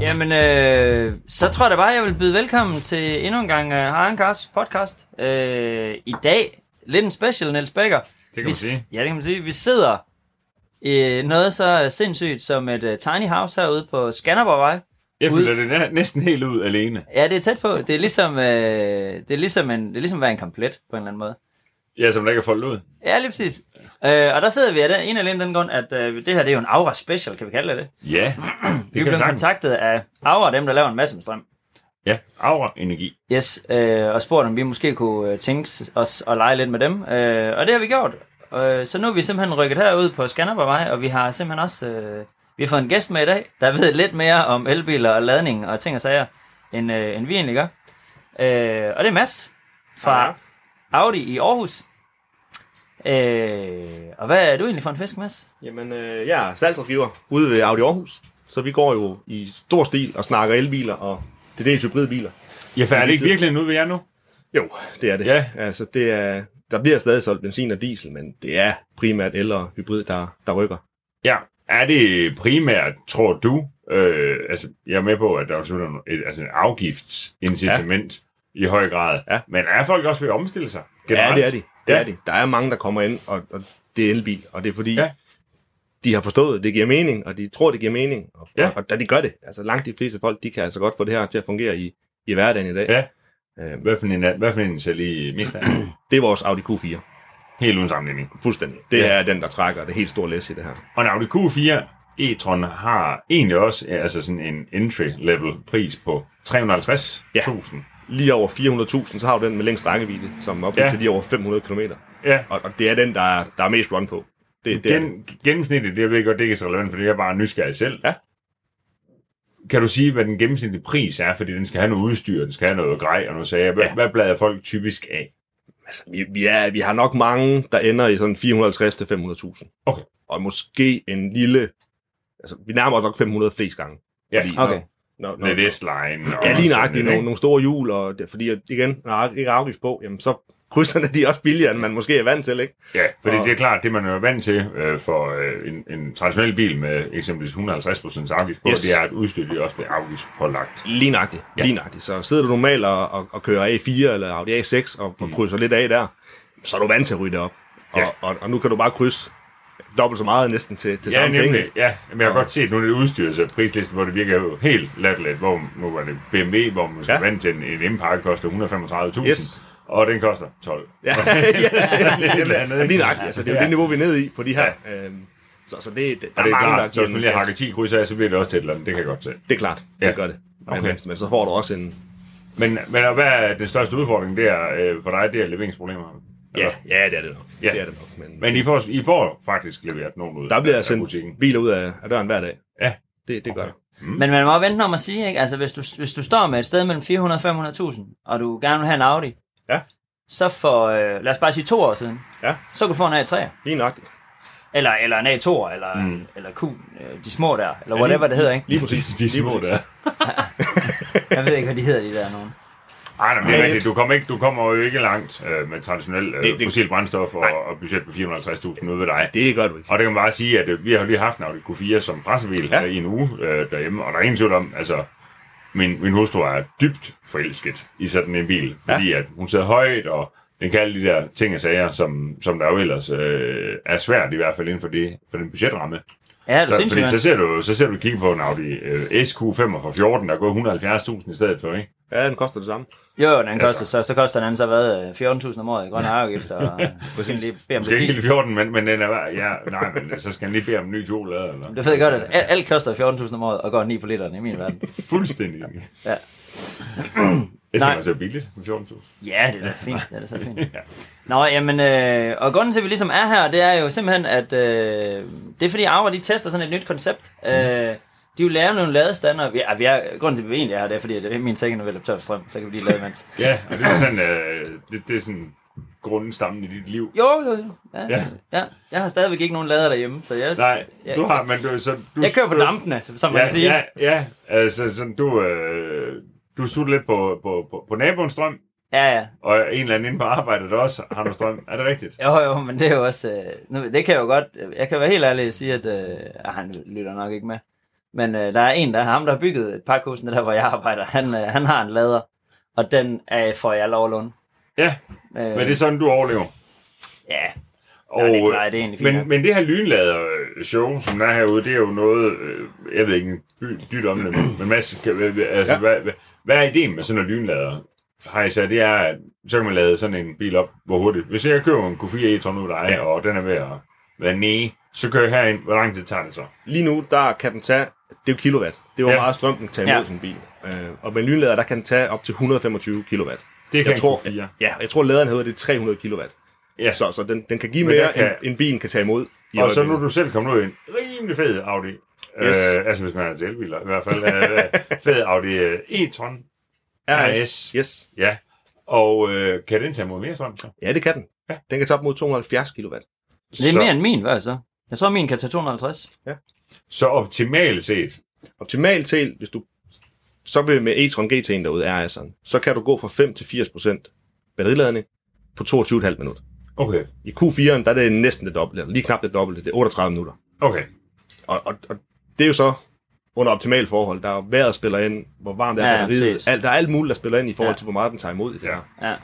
Jamen, øh, så tror jeg da bare, jeg vil byde velkommen til endnu en gang uh, Harren Cars podcast. Øh, I dag, lidt en special, Niels Becker. Det kan vi, man sige. Ja, det kan man sige. Vi sidder i noget så sindssygt som et uh, tiny house herude på Skanderborgvej. Jeg føler det næ- næsten helt ud alene. Ja, det er tæt på. Det er ligesom, øh, det er ligesom, en, det er ligesom at være en komplet på en eller anden måde. Ja, som der ikke er foldet ud. Ja, lige præcis. Øh, og der sidder vi af den, en alene den grund, at øh, det her det er jo en Aura Special, kan vi kalde det det. Ja, Vi det er blevet sagtens. kontaktet af Aura, dem der laver en masse med strøm. Ja, aura energi. Yes, øh, og spurgt, om vi måske kunne øh, tænke os at lege lidt med dem. Øh, og det har vi gjort. Øh, så nu er vi simpelthen rykket herud på Skanderborgvej, og vi har simpelthen også øh, vi har fået en gæst med i dag, der ved lidt mere om elbiler og ladning og ting og sager, end, øh, end vi egentlig gør. Øh, og det er Mads fra Ja. Audi i Aarhus. Øh, og hvad er du egentlig for en fisk, Mads? Jamen, øh, jeg er salgsrådgiver ude ved Audi Aarhus. Så vi går jo i stor stil og snakker elbiler og til dels hybridbiler. Ja, for er det ikke virkelig nu ved jer nu? Jo, det er det. Ja. Altså, det er, der bliver stadig solgt benzin og diesel, men det er primært el og hybrid, der, der rykker. Ja. Er det primært, tror du, øh, altså jeg er med på, at der er et, altså en afgiftsincitament ja. I høj grad, Ja. men er folk også ved at omstille sig? Ja, generelt? det er de. Det Ja. er de. Der er mange, der kommer ind, og, og det er elbil, og det er fordi, Ja. ja. de har forstået, at det giver mening, og de tror, det giver mening, og, Ja. ja. og, og da de gør det. Altså langt de fleste folk, de kan altså godt få det her til at fungere i, i hverdagen i dag. Ja. Øh, Hvad for en, hvad for en ser lige mest af? det er vores Audi Q4. Helt uden sammenligning. Fuldstændig. Det Ja. ja. er den, der trækker det helt store læs i det her. Og en Audi Q4 e-tron har egentlig også ja, altså sådan en entry-level pris på 350.000. Lige over 400.000, så har du den med længst rækkevidde, som op Ja. ja. til lige over 500 km. Ja, Og, og det er den, der er, der er mest run på. Det, det er, Gen, gennemsnitligt, det ved jeg godt, det ikke er så relevant, fordi jeg er bare nysgerrig selv. Ja. Kan du sige, hvad den gennemsnitlige pris er, fordi den skal have noget udstyr, den skal have noget grej og noget sager. Hvad, ja. Ja. hvad blader folk typisk af? altså, vi, vi, er, vi har nok mange, der ender i sådan 450-500.000. Okay. Og måske en lille... Altså, vi nærmer os nok 500 flest gange. Ja, Fordi Okay. Når, når, Lidt når, S-line. og ja, lige nøjagtigt nogle, nogle store hjul, og det, fordi igen, når der ikke er afgift på, jamen så krydserne de er også billigere, end man måske er vant til, ikke? Ja, fordi og- det er klart, det man er vant til øh, for øh, en, en traditionel bil med eksempelvis 150% afgift på, Yes. det er, at udstyret også bliver afgiftspålagt. Lige nøjagtigt, Ja. nøjagtigt. Så sidder du normalt og, og, og kører A4 eller Audi A6 og, og krydser lidt af der, så er du vant til at ryge det op. Og, Ja. og, og nu kan du bare krydse dobbelt så meget næsten til, til Ja, samme nemlig. penge. Ja, men jeg har Og- godt set nogle af de udstyrs prisliste, hvor det virker jo helt latterligt, hvor nu var det BMW, hvor man skal ja. Ja. vant til en, en M-pakke koster 135.000, Yes. og den koster 12. Ja, yes. ikke? lige nøjagtigt. Altså, det er jo Ja. det niveau, vi er nede i på de her. Ja. Øhm, så, så det, det, der Og det er mange, klart, der så hvis man lige hakker 10 kryds af, så bliver det også til et eller andet, det kan jeg godt se. Det er klart, Ja. det gør det. Men, Okay. men, men så får du også en... Men, men og hvad er den største udfordring der øh, for dig, det er leveringsproblemer? Ja, ja det er det nok. Ja. Det er det nok. Men, Men I får, I får faktisk leveret nogen ud der bliver af sendt butikken. biler ud af, af døren hver dag. Ja. Det, det gør Okay. det. Men man må vente om at sige, ikke? Altså, hvis du, hvis du står med et sted mellem 400 og 500.000, og du gerne vil have en Audi, Ja. så for, øh, lad os bare sige to år siden, Ja. så kan du få en A3, Lige nok. eller, eller en A2, eller, Mm. mm. eller Q, øh, de små der, eller Ja, whatever lige- det hedder, ikke? Lige præcis. De små Lige der. præcis. Jeg ved ikke, hvad de hedder, de der nogen. Ej, nej, men det er Nej. rigtigt. Du kommer, ikke, du kommer jo ikke langt øh, med traditionel øh, Det- det- fossil brændstof og, Nej. og budget på 450.000 ude ved dig. Det gør du ikke. Og det kan man bare sige, at øh, vi har lige haft en Audi Q4 som pressebil ja. Ja. i en uge øh, derhjemme, og der er ingen tvivl om, altså, min, min hustru er dybt forelsket i sådan en bil, fordi ja. at hun sidder højt, og den kan alle de der ting og sager, som, som der jo ellers øh, er svært, i hvert fald inden for, det, for den budgetramme. Ja, det er Så, fordi så ser du, så ser du kigge på en Audi øh, SQ5 fra 14, der går 170.000 i stedet for, ikke? Ja, den koster det samme. Jo, den koster, Altså. så, så koster den anden så hvad, øh, 14.000 om året i grønne afgifter, og måske lige bede om Måske det ikke dit. helt 14, men, men den er, ja, nej, men så skal han lige bede om en ny tolæder, eller? Du ved godt, at alt, alt koster 14.000 om året, og går 9 på literen i min verden. Fuldstændig. Ja. Jeg det er billigt med 14.000. Ja, det er da fint. Det er da så fint. Ja. Nå, jamen, øh, og grunden til, at vi ligesom er her, det er jo simpelthen, at øh, det er fordi Aura, de tester sådan et nyt koncept. Øh, de vil lave nogle ladestander. Vi, vi er, grunden til, at vi egentlig er her, det er fordi, det er min second vil tør strøm, så kan vi lige lade imens. Ja, og det er sådan, øh, det, det er sådan grundstammen i dit liv. Jo, jo, jo. Ja, Ja. ja. Jeg har stadigvæk ikke nogen lader derhjemme, så jeg, Nej, Ja. du har, men du, så, du, jeg kører på dampene, som man Ja, kan sige. ja, ja, altså sådan, du, øh, du sutter lidt på, på, på, på naboens strøm, ja. ja. og en eller anden inde på arbejdet der også har noget strøm. Er det rigtigt? Jo, jo, men det er jo også... Øh, det kan jeg jo godt... Jeg kan være helt ærlig og sige, at øh, han lytter nok ikke med. Men øh, der er en, der er ham, der har bygget et pakhus, der hvor jeg arbejder. Han, øh, han har en lader, og den er for jeg lov at låne. Ja, Øh, men det er sådan, du overlever. Ja, Og, Ja, det er klart, det er egentlig fint men, men det her lynlader-show, som der er herude, det er jo noget, øh, jeg ved ikke en dyt om det, men, Mads, hvad- altså, Ja. hvad, hvad, hvad er ideen med sådan noget lynlader? Så, det er, at så kan man lade sådan en bil op, hvor hurtigt. Hvis jeg køber en Q4 e-tron ud af dig, Ja. og den er ved at næ, så kører jeg herind. Hvor lang tid tager det så? Lige nu, der kan den tage, det er jo kilowatt. Det jo Ja. meget strøm, den kan tage imod Ja. en bil. Øh, og med lynlader, der kan den tage op til 125 kilowatt. Det kan Jeg tror, Q4. ja, jeg tror, laderen hedder det er 300 kilowatt. Ja. Så, så den, den kan give mere, kan- end, end bilen kan tage imod. I Og så nu er du selv kommet ud i en rimelig fed Audi. Yes. Øh, altså hvis man er til elbiler i hvert fald. Øh, fed Audi øh, e-tron. RS. Yes. Ja. Og øh, kan den tage imod mere strøm så? Ja, det kan den. Ja. Den kan tage op mod 270 kilowatt. Det er så, mere end min, hvad så? Jeg tror, min kan tage 250. Så optimalt set, Optimalt set, hvis du så vil med e-tron GT'en derude, RS'eren, så kan du gå fra 5 til 80% batteriladning på 22,5 minutter. okay, I Q4'en, der er det næsten det dobbelte, eller lige knap det dobbelte, det er 38 minutter. okay. Og, og, og det er jo så under optimale forhold. Der er vejret spiller ind, hvor varmt er Ja, ja, batteriet. Alt, der er alt muligt, der spiller ind i forhold Ja. til, hvor meget den tager imod i det Ja. her. Ja.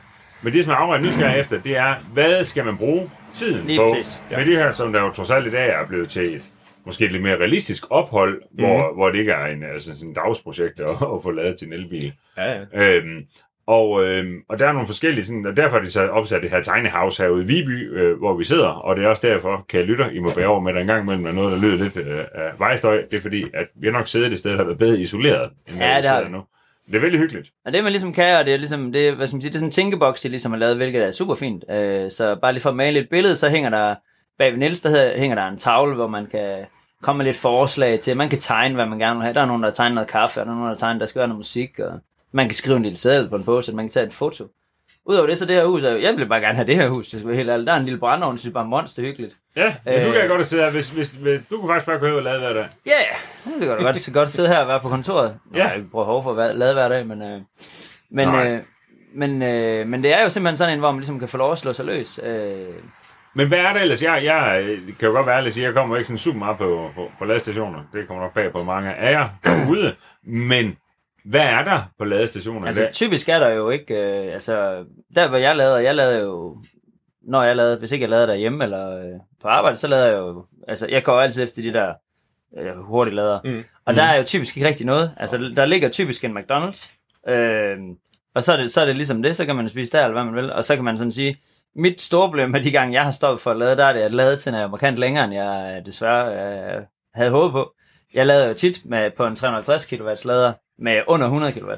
Men det, som jeg afregner nysgerrig efter, det er, hvad skal man bruge tiden Lige på? præcis. Med det her, som der jo trods alt i dag er blevet til et måske et lidt mere realistisk ophold, mm. Hvor, hvor det ikke er en, altså sådan en dagsprojekt at, at få lavet til en elbil. Ja, ja. Øhm, og, øhm, og der er nogle forskellige, sådan, og derfor er de så opsat det her tiny house herude i Viby, øh, hvor vi sidder, og det er også derfor, kan jeg lytte, I må bære over med, at der en gang imellem er noget, der lyder lidt øh, af vejstøj. Det er fordi, at vi har nok siddet et sted, der har været bedre isoleret, end Ja, hvor vi sidder nu. Det er veldig hyggeligt. Og det man ligesom kan, og det er ligesom, det, hvad skal man sige, det er sådan en tænkeboks, de ligesom har lavet, hvilket er super fint. Øh, så bare lige for at male et billede, så hænger der, bag ved Niels, der hedder, hænger der en tavle, hvor man kan komme med lidt forslag til, man kan tegne, hvad man gerne vil have. Der er nogen, der tegner noget kaffe, og der er nogen, der tegner, der skal være noget musik, og man kan skrive en lille sædel på en post, man kan tage et foto. Udover det, så det her hus, jeg vil bare gerne have det her hus, det skal være helt ærligt. Der er en lille brændeovn, det synes bare er monster hyggeligt. Ja, men du Øh. kan godt sidde her, hvis, hvis, hvis, du kunne faktisk bare ud og lade hver dag. Ja, yeah, det kan godt, godt sidde her og være på kontoret. Nå, Ja. Jeg har ikke brugt behov for at lade hver dag, men, øh, men, Nej. øh, men, øh, men det er jo simpelthen sådan en, hvor man ligesom kan få lov at slå sig løs. Øh, Men hvad er det ellers? Jeg, jeg øh, kan jo godt være ærlig at sige, jeg kommer ikke sådan super meget på, på, på ladestationer. Det kommer nok bag på mange af jer derude. Men hvad er der på ladestationer altså typisk er der jo ikke, øh, altså der hvor jeg lavede, jeg lavede jo, når jeg lavede, hvis ikke jeg lavede derhjemme eller øh, på arbejde, så lavede jeg jo, altså jeg går altid efter de der øh, hurtige lader. Mm. Og der er jo typisk ikke rigtig noget. Altså, der ligger typisk en McDonald's. Øh, og så er, det, så er det ligesom det, så kan man spise der, eller hvad man vil. Og så kan man sådan sige, mit store problem med de gange, jeg har stoppet for at lade, der er det, at ladetiden er markant længere, end jeg øh, desværre øh, havde håbet på. Jeg lavede jo tit med, på en 350 kW lader med under 100 kW.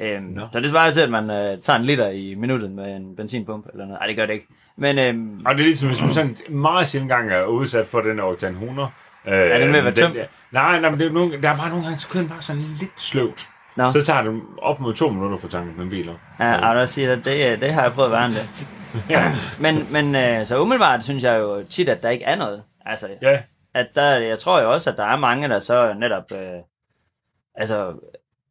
Øhm, Nå. Så det svarer til, at man øh, tager en liter i minuttet med en benzinpumpe eller noget. Nej, det gør det ikke. Men øhm, Og det er ligesom, hvis man sådan meget sjældent gang er udsat for den Octane 100. Øh, Er den ved at være tømt? der- Nej, nej, men det er nogle, der er bare nogle gange, så kører den bare sådan lidt sløvt. Nå. Så tager det op mod to minutter for tanken med biler. Ja, jeg vil sige, at det, øh, det har jeg prøvet at være det. men, men øh, så umiddelbart synes jeg jo tit, at der ikke er noget. Altså, Ja, at der, jeg tror jo også, at der er mange, der så netop... Øh, altså,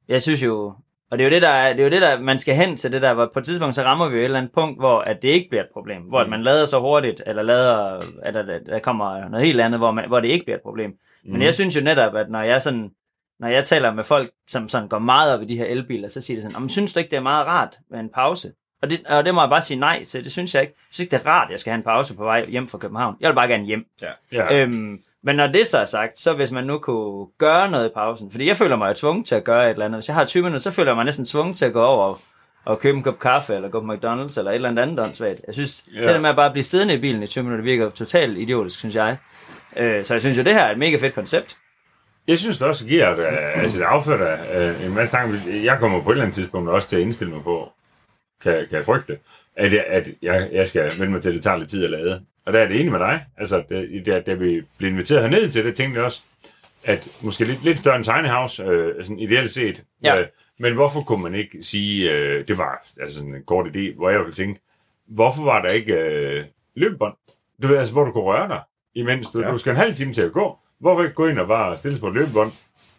jeg synes jo... Og det er jo det, der, er, det er jo det, der man skal hen til det der, hvor på et tidspunkt, så rammer vi jo et eller andet punkt, hvor at det ikke bliver et problem. Hvor at man lader så hurtigt, eller lader, eller der, kommer noget helt andet, hvor, man, hvor det ikke bliver et problem. Mm. Men jeg synes jo netop, at når jeg sådan når jeg taler med folk, som sådan går meget op i de her elbiler, så siger de sådan, "Jamen, synes du ikke, det er meget rart med en pause? Og det, og det må jeg bare sige nej til. Det synes jeg ikke. Jeg synes ikke, det er rart, at jeg skal have en pause på vej hjem fra København. Jeg vil bare gerne hjem. ja. Øhm, men når det så er sagt, så hvis man nu kunne gøre noget i pausen, fordi jeg føler mig jo tvunget til at gøre et eller andet. Hvis jeg har 20 minutter, så føler jeg mig næsten tvunget til at gå over og, købe en kop kaffe, eller gå på McDonald's, eller et eller andet andet åndssvagt. Jeg synes, Ja. ja. det der med at bare blive siddende i bilen i 20 minutter, virker totalt idiotisk, synes jeg. Øh, så jeg synes jo, det her er et mega fedt koncept. Jeg synes det også giver, at øh, altså, det afføder øh, en masse tanker. Jeg kommer på et eller andet tidspunkt også til at indstille mig på, kan, kan jeg frygte, at, jeg, at jeg, jeg skal vende mig til, at det tager lidt tid at lade. Og der er det enig med dig. Altså, det, da, da vi blev inviteret herned til det, tænkte jeg også, at måske lidt, lidt større en tiny house, øh, sådan ideelt set. Ja. Øh, men hvorfor kunne man ikke sige, øh, det var altså sådan en kort idé, hvor jeg ville tænke, hvorfor var der ikke øh, løbebånd? Du ved, altså, hvor du kunne røre dig, imens du, ja. Du skal en halv time til at gå. Hvorfor ikke gå ind og bare stille sig på et løbebånd,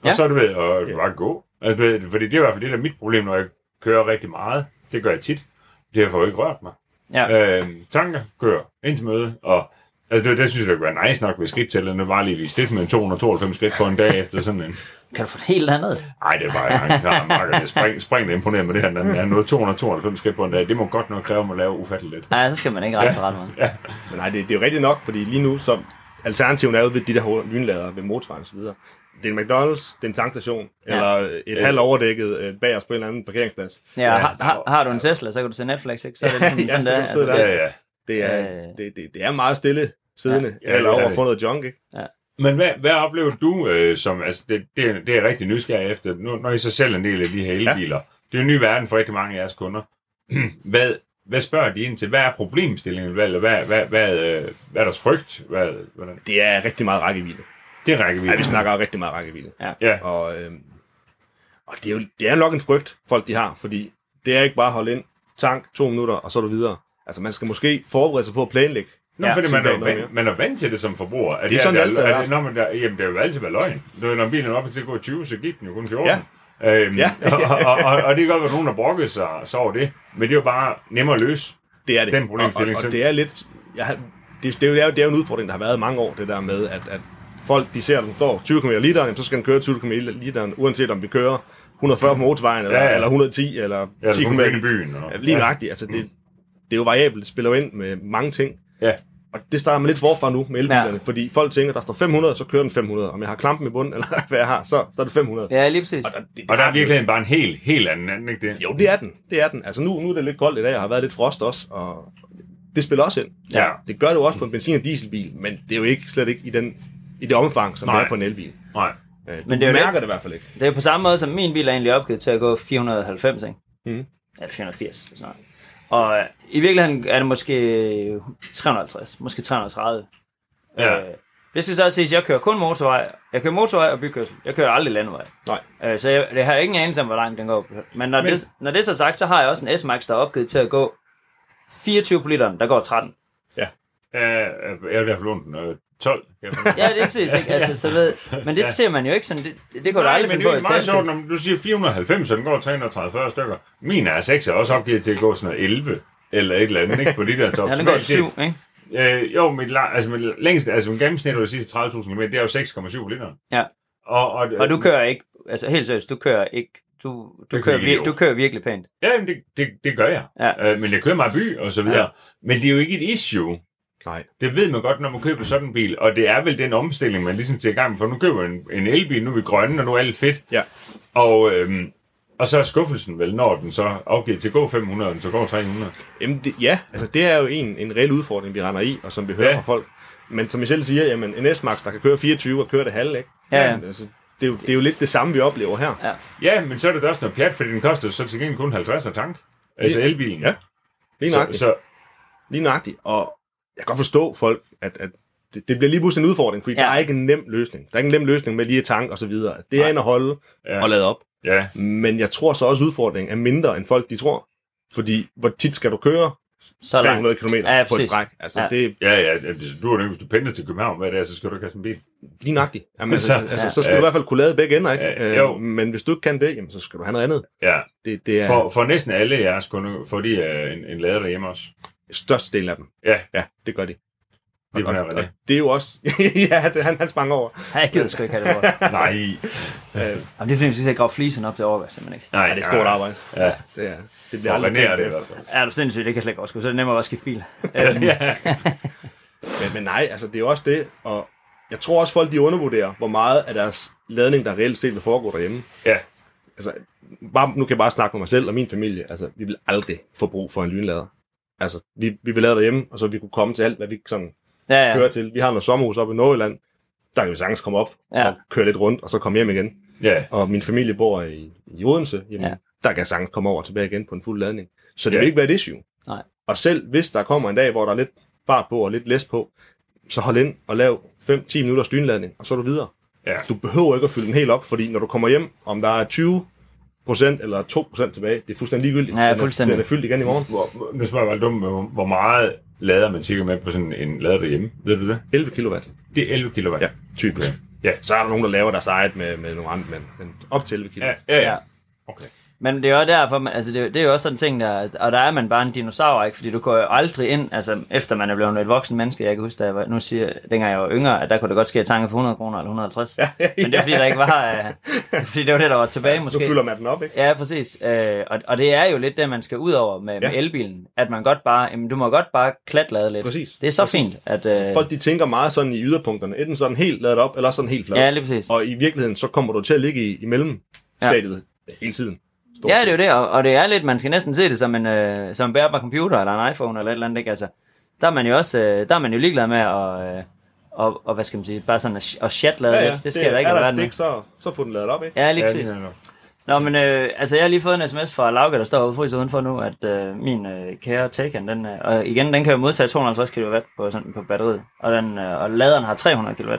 og Ja. så du ved, og Ja. bare gå. Altså, du ved, fordi det er i hvert fald det, der er mit problem, når jeg kører rigtig meget. Det gør jeg tit. Det har jeg ikke rørt mig. Ja. Øh, tanker, kører ind til møde, og Altså, det, det synes jeg, det kunne være nice nok ved skridttællerne. bare lige vise lidt med en 292 skridt på en dag efter sådan en... Kan du få et helt andet? Nej, det er bare, han har marker, det spring, spring det imponerer med det her. Han har nået 292 skridt på en dag. Det må godt nok kræve mig at lave ufatteligt lidt. Nej, så skal man ikke rejse ret meget. Ja, Men nej, det, det er jo rigtigt nok, fordi lige nu, så alternativen er jo ved de der lynlader ved motorvejen og så videre. Det er en McDonald's, det er en tankstation, Ja. ja. eller et Ja. halvt overdækket øh, bag os på en eller anden parkeringsplads. Ja, har, der- har, har du en Tesla, så kan du se Netflix, ikke? Så er det ligesom Ja, sådan så kan der. sidde der. ja, ja. Det er, Øh. det, det, det er meget stille siddende, Ja, ja, eller er over at få noget junk, ikke? Men hvad, hvad oplever du øh, som, altså det, det, er- det er rigtig nysgerrig efter, nu, når I så selv er en del af de her elbiler. Ja. Det er en ny verden for rigtig mange af jeres kunder. hvad, hvad spørger de ind til? Hvad er problemstillingen? Hvad, eller hvad, hvad, hvad, øh, hvad er deres frygt? Hvad, hvordan? Det er rigtig meget rækkevidde. Det er rækkevidde. Ja, vi snakker rigtig meget rækkevidde. Ja, Og, øhm, og det er jo det er nok en frygt, folk de har, fordi det er ikke bare at holde ind, tank, to minutter, og så er du videre. Altså man skal måske forberede sig på at planlægge. Nå, Ja, fordi man er, vant, man er vant til det som forbruger. Er Det er sådan, det altid er, været. når man der, jamen, det er jo altid været løgn. Det når bilen er oppe til at gå 20, så gik den jo kun 14. Ja. Øhm, Ja. og, og, og, og, det kan godt være, nogen der brokker sig så over det, men det er jo bare nemmere at løse. Det er det. Den og, problemstilling, og, så- og det er lidt... Jeg, det, det, er jo, det, er jo, det en udfordring, der har været i mange år, det der med, at, at folk de ser, at den står 20 km literen, så skal den køre 20 km literen, uanset om vi kører 140 på motorvejen, eller, Ja, ja, ja. eller 110, eller Ja, 10 du km i byen. Og, Lige nøjagtigt. Altså, det, det er jo variabelt, det spiller jo ind med mange ting. Ja. Og det starter man lidt forfra nu med elbilerne, Ja. ja. fordi folk tænker, der står 500, så kører den 500. Om jeg har klampen i bunden, eller hvad jeg har, så, så er det 500. Ja, lige præcis. Og der, det, Og der er virkelig bare en helt, helt anden, anden ikke det? Jo, det er den. Det er den. Altså nu, nu er det lidt koldt i dag, og har været lidt frost også, og det spiller også ind. Ja. Det gør det jo også på en benzin- og dieselbil, men det er jo ikke slet ikke i, den, i det omfang, som Nej. det er på en elbil. Nej. Øh, Du Men det er mærker lidt- det i hvert fald ikke. Det er på samme måde, som min bil er egentlig opgivet til at gå 490, ikke? Mhm. Eller 480, snart. Og øh, i virkeligheden er det måske 350, måske 330. Ja. Øh, det skal så også siges, at jeg kører kun motorvej. Jeg kører motorvej og bykørsel. Jeg kører aldrig landevej. Nej. Øh, så jeg, det har jeg ingen anelse om, hvor langt den går. Men når, Men- det, når det er så sagt, så har jeg også en S-Max, der er opgivet til at gå 24 på literen. Der går 13. Øh, jeg vil i hvert fald låne den. Øh, 12. kan jeg få. Ja, det er præcis. Ikke? Altså, så ved, men det Ja. ser man jo ikke sådan. Det, det, det går du Nej, aldrig men finde det på er at meget tale sjovt, når du siger 490, så den går 330 stykker. Min er 6 er også opgivet til at gå sådan noget 11 eller et eller andet, ikke? På de der top. Ja, den går 7, ikke? Øh, jo, mit, altså, mit længste, altså mit gennemsnit over de sidste 30.000 km, det er jo 6,7 liter. Ja. Og, og, Og du kører ikke, altså helt seriøst, du kører ikke, du, du, kører, vir, du kører virkelig pænt. Ja, det, det, det gør jeg. Ja. Øh, men jeg kører meget by og så videre. Ja. Men det er jo ikke et issue. Nej. Det ved man godt, når man køber sådan en bil. Og det er vel den omstilling, man ligesom til i gang med. For nu køber man en, en elbil, nu er vi grønne, og nu er alt fedt. Ja. Og, øhm, og så er skuffelsen vel, når den så er afgivet til gå 500, og den så går 300. Jamen, det, ja, altså det er jo en, en reel udfordring, vi render i, og som vi hører Ja. fra folk. Men som I selv siger, jamen en S-Max, der kan køre 24 og køre det halve, ikke? Ja, ja. Jamen, Altså, det, er jo, det er jo lidt det samme, vi oplever her. Ja. Ja, men så er det da også noget pjat, fordi den koster så til gengæld kun 50 af tank. Altså elbilen. Ja, Lige så, nøjagtigt. så, Lige nøjagtigt. Og jeg kan godt forstå folk, at, at det, det bliver lige pludselig en udfordring, fordi Ja. ja. der er ikke en nem løsning. Der er ikke en nem løsning med lige at tank og så videre. Det er Nej. ind at holde ja, ja. og lade op. ja, Men jeg tror så også, at udfordringen er mindre, end folk de tror. Fordi hvor tit skal du køre Så langt. 300 km Ja, på et stræk? Altså, Ja. ja. det er ja, ja, ja, du er hvis du pendler til København, hvad det er, så skal du ikke have sådan en bil. lige nøjagtigt. Jamen, Så- altså, altså, ja. så skal du i hvert fald kunne lade begge ender, ikke? Ja, Øh, jo. Men hvis du ikke kan det, jamen, så skal du have noget andet. Ja, Det, det er for, for næsten alle jeres kunder får de uh, en, en lader derhjemme også. Størstedelen af dem. Ja, Ja, det gør de. det er og, og det er jo også... ja, det, han, han sprang over. Ja, jeg gider sgu ikke have det ord. Nej. Øh, Jamen, det er fordi, vi skal grave fliserne op, det jeg simpelthen ikke. Nej, ja, det er stort arbejde. Ja, Det, er, det bliver for aldrig er pænt det i hvert fald. Ja, du er sindssygt, det kan jeg slet ikke overskue, så er det nemmere at skifte bil. Øhm, ja. Men, men nej, altså det er jo også det, og jeg tror også, folk de undervurderer, hvor meget af deres ladning, der reelt set vil foregå derhjemme. ja, Altså, bare, nu kan jeg bare snakke med mig selv og min familie. Altså, vi vil aldrig få brug for en lynlader. Altså, vi, vi vil lade derhjemme, og så vi kunne komme til alt, hvad vi sådan ja, ja. kører til. Vi har noget sommerhus oppe i Nordjylland. Der kan vi sagtens komme op Ja. og køre lidt rundt, og så komme hjem igen. ja, Og min familie bor i, i Odense. Jamen, Ja. der kan jeg sagtens komme over og tilbage igen på en fuld ladning. Så det Ja. vil ikke være et issue. Nej. Og selv hvis der kommer en dag, hvor der er lidt fart på og lidt læs på, så hold ind og lav 5-10 minutters lynladning, og så er du videre. ja. Du behøver ikke at fylde den helt op, fordi når du kommer hjem, om der er 20 eller 2% tilbage, det er fuldstændig ligegyldigt. Ja, Den er- fuldstændig. Den er fyldt igen i morgen. Hvor, nu spørger jeg bare dumt, hvor- meget lader man sikkert med på sådan en lader derhjemme? Ved du det? 11 kilowatt. Det er 11 kW. Ja, typisk. Ja. Så er der nogen, der laver deres eget med, med nogle andre, men, men op til 11 kilo. Ja, ja, ja. Ja. Okay. Men det er jo derfor, man, altså det, det er jo også sådan en ting, der, og der er man bare en dinosaur, ikke? Fordi du går jo aldrig ind, altså efter man er blevet et voksen menneske, jeg kan huske, da jeg var, nu siger, dengang jeg var yngre, at der kunne det godt ske, at tanke for 100 kroner eller 150. Ja, ja, ja. Men det er fordi, der ikke var, uh, fordi det var det, der var tilbage måske. Nu fylder man den op, ikke? Ja, præcis. Uh, og, og det er jo lidt det, man skal ud over med, ja. med elbilen, at man godt bare, jamen, du må godt bare klatlade lidt. Præcis. Det er så præcis. fint, at... Uh, Folk de tænker meget sådan i yderpunkterne, enten sådan helt ladet op, eller sådan helt flad. Ja, lige præcis. Og i virkeligheden, så kommer du til at ligge i, i mellemstadiet ja. hele tiden. Stort ja, det er jo det, og, og det er lidt, man skal næsten se det som en, øh, som en bærbar computer, eller en iPhone, eller et eller andet, ikke? Altså, der er man jo også, øh, der er man jo ligeglad med at, øh, og, og hvad skal man sige, bare sådan at, at chatlade ja, ja. lidt. Det skal det, der ikke er der stik, så, så får den lavet op, ikke? Ja, lige præcis. Ja, er Nå, men øh, altså, jeg har lige fået en sms fra Lauke, der står ude udenfor nu, at øh, min øh, kære Taycan, den, øh, og igen, den kan jo modtage 250 kW på, sådan, på batteriet, og, den, øh, og laderen har 300 kW.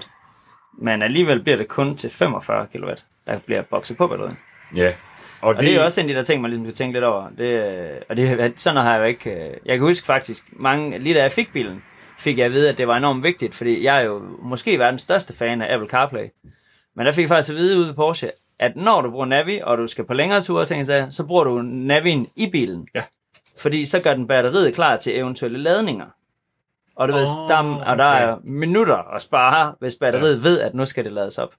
Men alligevel bliver det kun til 45 kW, der bliver bokset på batteriet. Ja. Og, og det, det er også en af de der ting, man ligesom skal tænke lidt over. Det, øh, og det, sådan har jeg jo ikke... øh, Jeg kan huske faktisk, mange, lige da jeg fik bilen, fik jeg at vide, at det var enormt vigtigt, fordi jeg er jo måske verdens største fan af Apple CarPlay. Men der fik jeg faktisk at vide ude ved Porsche, at når du bruger Navi, og du skal på længere ture, tænker jeg, så bruger du Navien i bilen. Ja. Fordi så gør den batteriet klar til eventuelle ladninger. Og, du oh, ved, der, og der er minutter at spare, hvis batteriet ja. ved, at nu skal det lades op.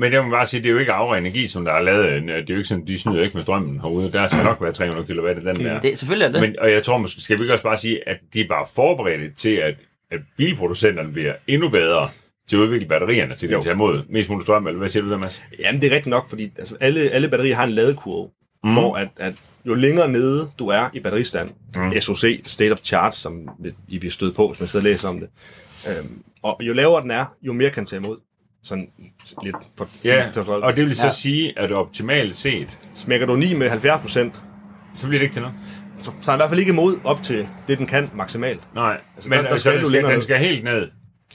Men jeg må bare sige, det er jo ikke afre energi, som der er lavet. Det er jo ikke sådan, de snyder ikke med strømmen herude. Der skal nok være 300 kW i den der. Det, selvfølgelig er det. Men, og jeg tror måske, skal vi ikke også bare sige, at de er bare forberedt til, at, at bilproducenterne bliver endnu bedre til at udvikle batterierne, til at tage imod mest muligt strøm, eller hvad siger du der, Mads? Jamen, det er rigtigt nok, fordi altså, alle, alle batterier har en ladekurve, mm. hvor at, at jo længere nede du er i batteristand, mm. SOC, State of Charge, som I bliver stødt på, hvis man sidder og læser om det, øhm, og jo lavere den er, jo mere kan den tage imod. Sådan lidt på Ja, og det vil så ja. sige, at optimalt set, Smækker du 9 med 70 procent, så bliver det ikke til noget. så, så er i hvert fald ikke imod op til det, den kan maksimalt. Nej, Altså, men der- der, altså, skal den, du skal, den skal helt ned.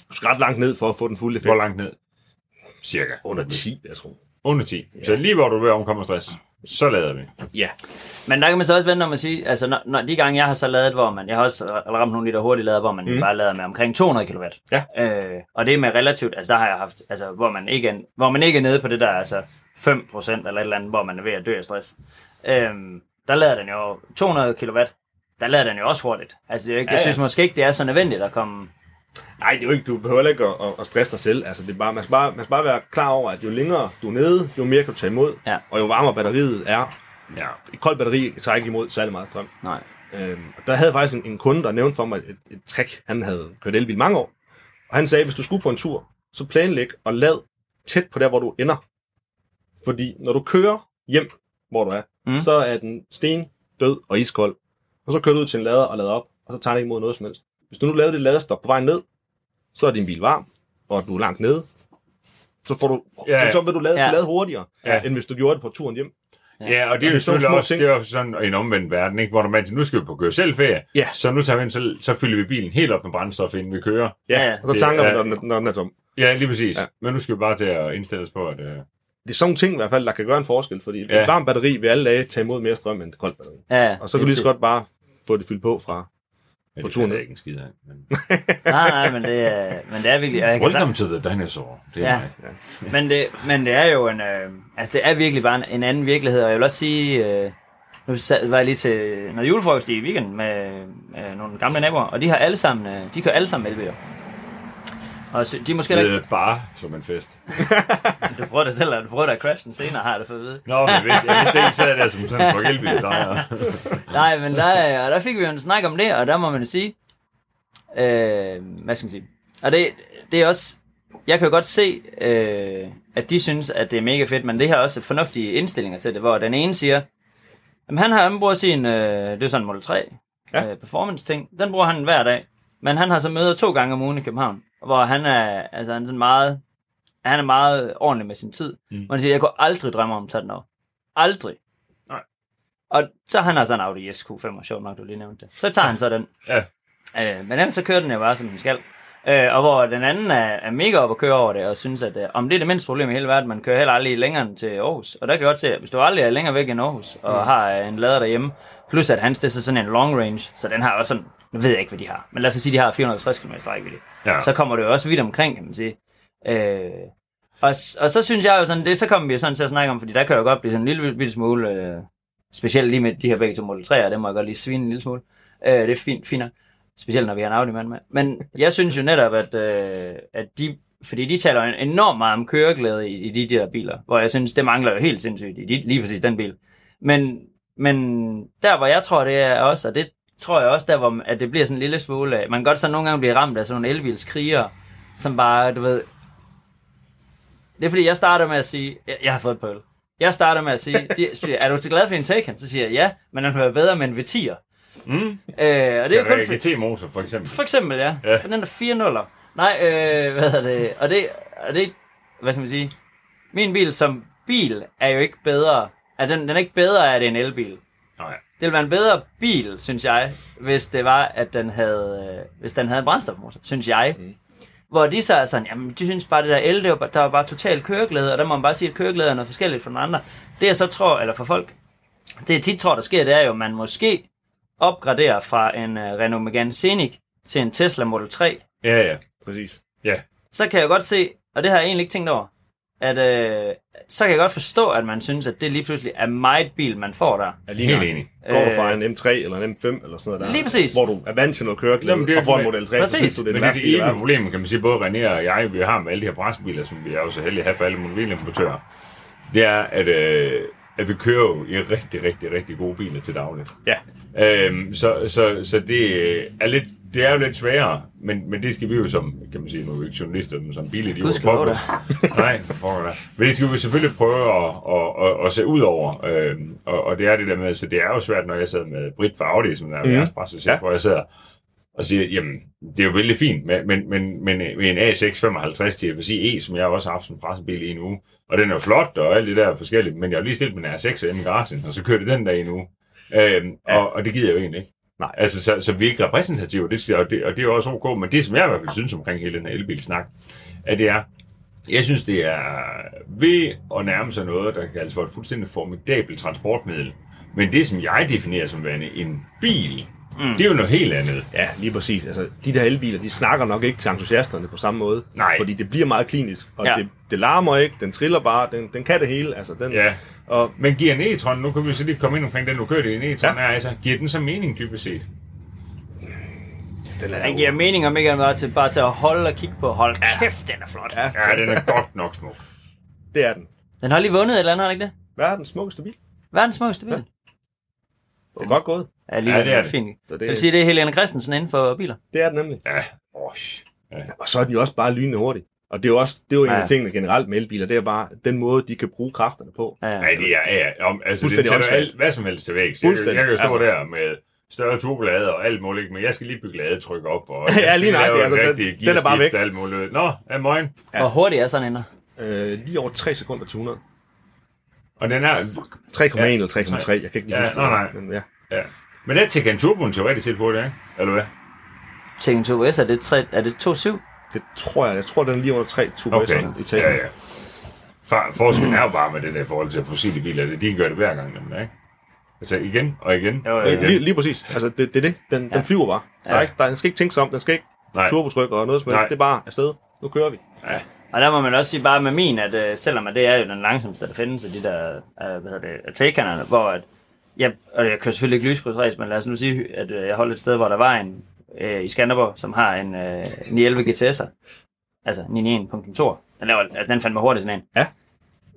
Du skal ret langt ned for at få den fulde effekt. Hvor langt ned? Cirka. Under 10, jeg tror. Under 10. Så lige hvor du er ved omkomme stress, så lader vi. Ja. Men der kan man så også vente om at sige, altså når, når de gange jeg har så lavet, hvor man, jeg har også ramt nogle liter hurtigt lavet, hvor man mm. bare lader med omkring 200 kW. Ja. Øh, og det er med relativt, altså der har jeg haft, altså hvor man ikke er, hvor man ikke er nede på det der, altså 5% eller et eller andet, hvor man er ved at dø af stress. Øh, der lader den jo 200 kW, der lader den jo også hurtigt. Altså det er ikke, Ja, jeg ja. synes måske ikke, det er så nødvendigt at komme... Nej, det er jo ikke, du behøver ikke at, at, at stresse dig selv. Altså, det er bare, man, skal bare, man skal bare være klar over, at jo længere du er nede, jo mere kan du tage imod. Ja. Og jo varmere batteriet er. Ja. Et koldt batteri tager ikke imod særlig meget strøm. Nej. Øhm, og der havde faktisk en, en kunde, der nævnte for mig et, et trick. Han havde kørt elbil mange år. Og han sagde, hvis du skulle på en tur, så planlæg og lad tæt på der, hvor du ender. Fordi når du kører hjem, hvor du er, mm. så er den sten død og iskold. Og så kører du ud til en lader og lader op, og så tager den ikke imod noget som helst. Hvis du nu lavede det ladestop på vej ned, så er din bil varm, og du er langt nede. Så, får du, Ja, ja, ja. så, så vil du lade, Ja. ja. lade hurtigere, Ja. ja. end hvis du gjorde det på turen hjem. Ja, og det er Og jo det er sådan selvfølgelig også ting. det er jo sådan en omvendt verden, ikke? hvor når man siger, nu skal vi på køre selv ferie, Ja. så nu tager vi ind, så, så fylder vi bilen helt op med brændstof, inden vi kører. Ja, Ja, ja. og så det tanker er- vi, når, den- når den er tom. Ja, lige præcis. Ja. Ja. Men nu skal vi bare til at indstille os på, at... Øh, Det er sådan nogle ting i hvert fald, der kan gøre en forskel, fordi Ja. ja. et varmt batteri vil alle dage tage imod mere strøm end et koldt batteri. Ja, Og så kan du lige så godt bare få det fyldt på fra... ja, På det turen ned. jeg ikke en skid af. Men... Nej, nej, men det, er, men det er virkelig... Jeg kan Welcome to the dinosaur. Det er Ja. mig. Men det, men det er jo en, øh, altså det er virkelig bare en, en anden virkelighed, og jeg vil også sige, øh, nu var jeg lige til noget julefrokost i weekend med øh, nogle gamle naboer, og de har alle sammen, øh, de kører alle sammen elbiler. Og så, de er måske Det ikke, er bare som en fest. du prøver det selv, eller du prøver det at crashe den senere, har jeg det for at vide. Nå, men jeg vidste, jeg vidste ikke, så er det som sådan en forgælbil. Nej, men der, og der fik vi jo en snak om det, og der må man jo sige, øh, hvad skal man sige, og det, det er også, jeg kan jo godt se, øh, at de synes, at det er mega fedt, men det har også fornuftige indstillinger til det, hvor den ene siger, jamen han har han bruger sin, øh, det er sådan en Model 3 ja. Ja. øh, performance ting, den bruger han hver dag, men han har så møder to gange om ugen i København, hvor han er, altså han er sådan meget, han er meget ordentlig med sin tid. Mm. Man siger, jeg kunne aldrig drømme om den over. Aldrig. Nej. Og så han har sådan en Audi SQ5, og sjovt nok, du lige nævnte det. Så tager han så den. Ja. Øh, men ellers så kører den jo bare, som den skal. Øh, og hvor den anden er, er mega op at køre over det, og synes, at øh, om det er det mindste problem i hele verden, man kører heller aldrig længere end til Aarhus. Og der kan jeg godt se, at hvis du aldrig er længere væk end Aarhus, og mm. har øh, en lader derhjemme, plus at hans det er så sådan en long range, så den har også sådan, nu ved jeg ikke, hvad de har, men lad os sige, de har 450 km rækkevidde. Ja. Så kommer det jo også vidt omkring, kan man sige. Øh, Og, og så synes jeg jo sådan, det så kommer vi sådan til at snakke om, fordi der kan jo godt blive sådan en lille, lille smule, øh, specielt lige med de her begge to Model 3'er, det må jeg godt lige svine en lille smule. Øh, det er fint, fint nok. Specielt når vi har en Audi-mand med. Men jeg synes jo netop, at, øh, at de, fordi de taler enormt meget om køreglæde i, i de der biler, hvor jeg synes, det mangler jo helt sindssygt i de, lige præcis den bil. Men, men der, hvor jeg tror, det er også, og det tror jeg også, der hvor at det bliver sådan en lille smule af, man kan godt så nogle gange blive ramt af sådan nogle elbilskrigere, som bare, du ved, det er fordi, jeg starter med at sige, jeg, jeg har fået et pøl. Jeg starter med at sige, de, siger, er du til glad for en Taycan? Så siger jeg, ja, men den hører bedre med en V10'er. Mm. Øh, og det er jo kun for, GT-motor, for eksempel. for eksempel, ja. Ja. Den er 4 0 Nej, øh, hvad hedder det? Og det, og det, hvad skal man sige? Min bil som bil er jo ikke bedre. Er den, den er ikke bedre, at det er en elbil. Nej. Det ville være en bedre bil, synes jeg, hvis det var, at den havde, øh, hvis den havde en brændstofmotor, synes jeg. Mm. Hvor de så er sådan, jamen de synes bare, det der el, det var, der var bare total køreglæde, og der må man bare sige, at køreglæde er noget forskelligt fra den andre. Det jeg så tror, eller for folk, det jeg tit tror, der sker, det er jo, at man måske opgraderer fra en uh, Renault Megane Scenic til en Tesla Model 3. Ja, ja. Præcis. Ja. Så kan jeg godt se, og det har jeg egentlig ikke tænkt over, at øh, så kan jeg godt forstå, at man synes, at det lige pludselig er meget bil, man får der. Er lige Helt enig. Går du fra Øh, en M3 eller en M5 eller sådan noget der, Lige præcis. hvor du er vant til noget er og får en Model 3, Præcis. så synes du, det er Men det er det problem, kan man sige, både René og jeg, vi har med alle de her pressebiler, som vi er jo så heldige at have for alle mobilimportører. Det er, at, øh, at vi kører jo i rigtig, rigtig, rigtig gode biler til daglig. Ja, Øhm, så, så, så det er lidt det er jo lidt sværere, men, men det skal vi jo som, kan man sige, nu er vi ikke journalister, men som bilidioter. Gudskelov da. Nej, for pokker da. Men det skal vi selvfølgelig prøve at, at, at, at se ud over. Øhm, og, og, det er det der med, så det er jo svært, når jeg sad med Britt fra Audi, som er mm. jeres pressechef, ja. hvor jeg sidder og siger, jamen, det er jo vældig fint, men, men, men, men med en A6 55 TFSI E, som jeg også har haft som pressebil i en uge, og den er flot og alt det der forskelligt, men jeg har lige stillet min R6 hjemme i garagen, og så kørte den der i en uge. Øhm, Ja. og, og det gider jeg jo egentlig ikke. Nej. Altså, så, så vi er ikke repræsentative, det skal, og, det, og det er jo også ok, men det, som jeg i hvert fald synes omkring hele den her elbilsnak, at det er, jeg synes, det er ved at nærme sig noget, der kan kaldes for et fuldstændig formidabelt transportmiddel. Men det, som jeg definerer som værende en bil, mm. det er jo noget helt andet. ja, lige præcis. Altså, de der elbiler, de snakker nok ikke til entusiasterne på samme måde. Nej. Fordi det bliver meget klinisk, og Ja. det, det larmer ikke, den triller bare, den, den kan det hele. Altså, den, Ja. Og Men giver en e-tron, nu kan vi så lige komme ind omkring den, du kørte i en e-tron, Ja. ja. er altså, giver den så mening dybest set? den er Den giver mening om ikke andet bare til, bare til at holde og kigge på. Hold kæft, den er flot. Ja, Ja, den er godt nok smuk. det er den. Den har lige vundet et eller andet, har den ikke det? Verdens smukkeste bil. Verdens smukkeste bil. Det er godt gået. Ja, lige Ja, det er det. Fint. Så Det vil det, sige, det er Helene Christensen inden for biler. det er den nemlig. Ja, osh. Og så er den jo også bare lynende hurtig. Og det er jo også det er jo en Ja. af tingene generelt med elbiler, det er bare den måde, de kan bruge kræfterne på. Ja, Ja, det er, ja, om, altså, det sætter alt, hvad som helst til væk. Jeg, jeg Fuldstændig, kan jo stå altså. der med større turbolader og alt muligt, men jeg skal lige bygge ladetryk op, og Ja, jeg lige lave en altså, den- rigtig den er bare væk. og alt muligt. Nå, er morgen. Hvor hurtigt er sådan en der? Øh, lige over 3 sekunder til 100. Og den er, 3,1 Ja. eller 3,3, jeg kan ikke lige Ja, huske nej, det. nej. Men ja. ja. Men der tænker en turboen teoretisk set på det, ikke? Eller hvad? Tekken 2S, er det, 3, er det 2.7? Det tror jeg. Jeg tror, den er lige under 3 turbo Okay, i taget. ja, ja. For, forskellen er jo bare med det der i forhold til fossile biler, det, de gør det hver gang, nemlig, ikke? Altså igen og igen Jo, jo, igen. Lige, lige præcis. Altså, det, det er det. Den, Ja. den flyver bare. Der, er Ja. ikke, der, den skal ikke tænke sig om. Den skal ikke Nej. turbotryk og noget som helst. Det er bare afsted. Nu kører vi. Ja. Og der må man også sige bare med min, at øh, selvom at det er jo den langsomste, der findes af de der, øh, hvad hedder det, Taycanerne, hvor at, ja, og jeg kører selvfølgelig ikke lyskrydsræs, men lad os nu sige, at øh, jeg holdt et sted, hvor der var en øh, i Skanderborg, som har en øh, 911 GTS'er, altså 991.2. Den laver, altså den fandt mig hurtigt sådan en. Ja.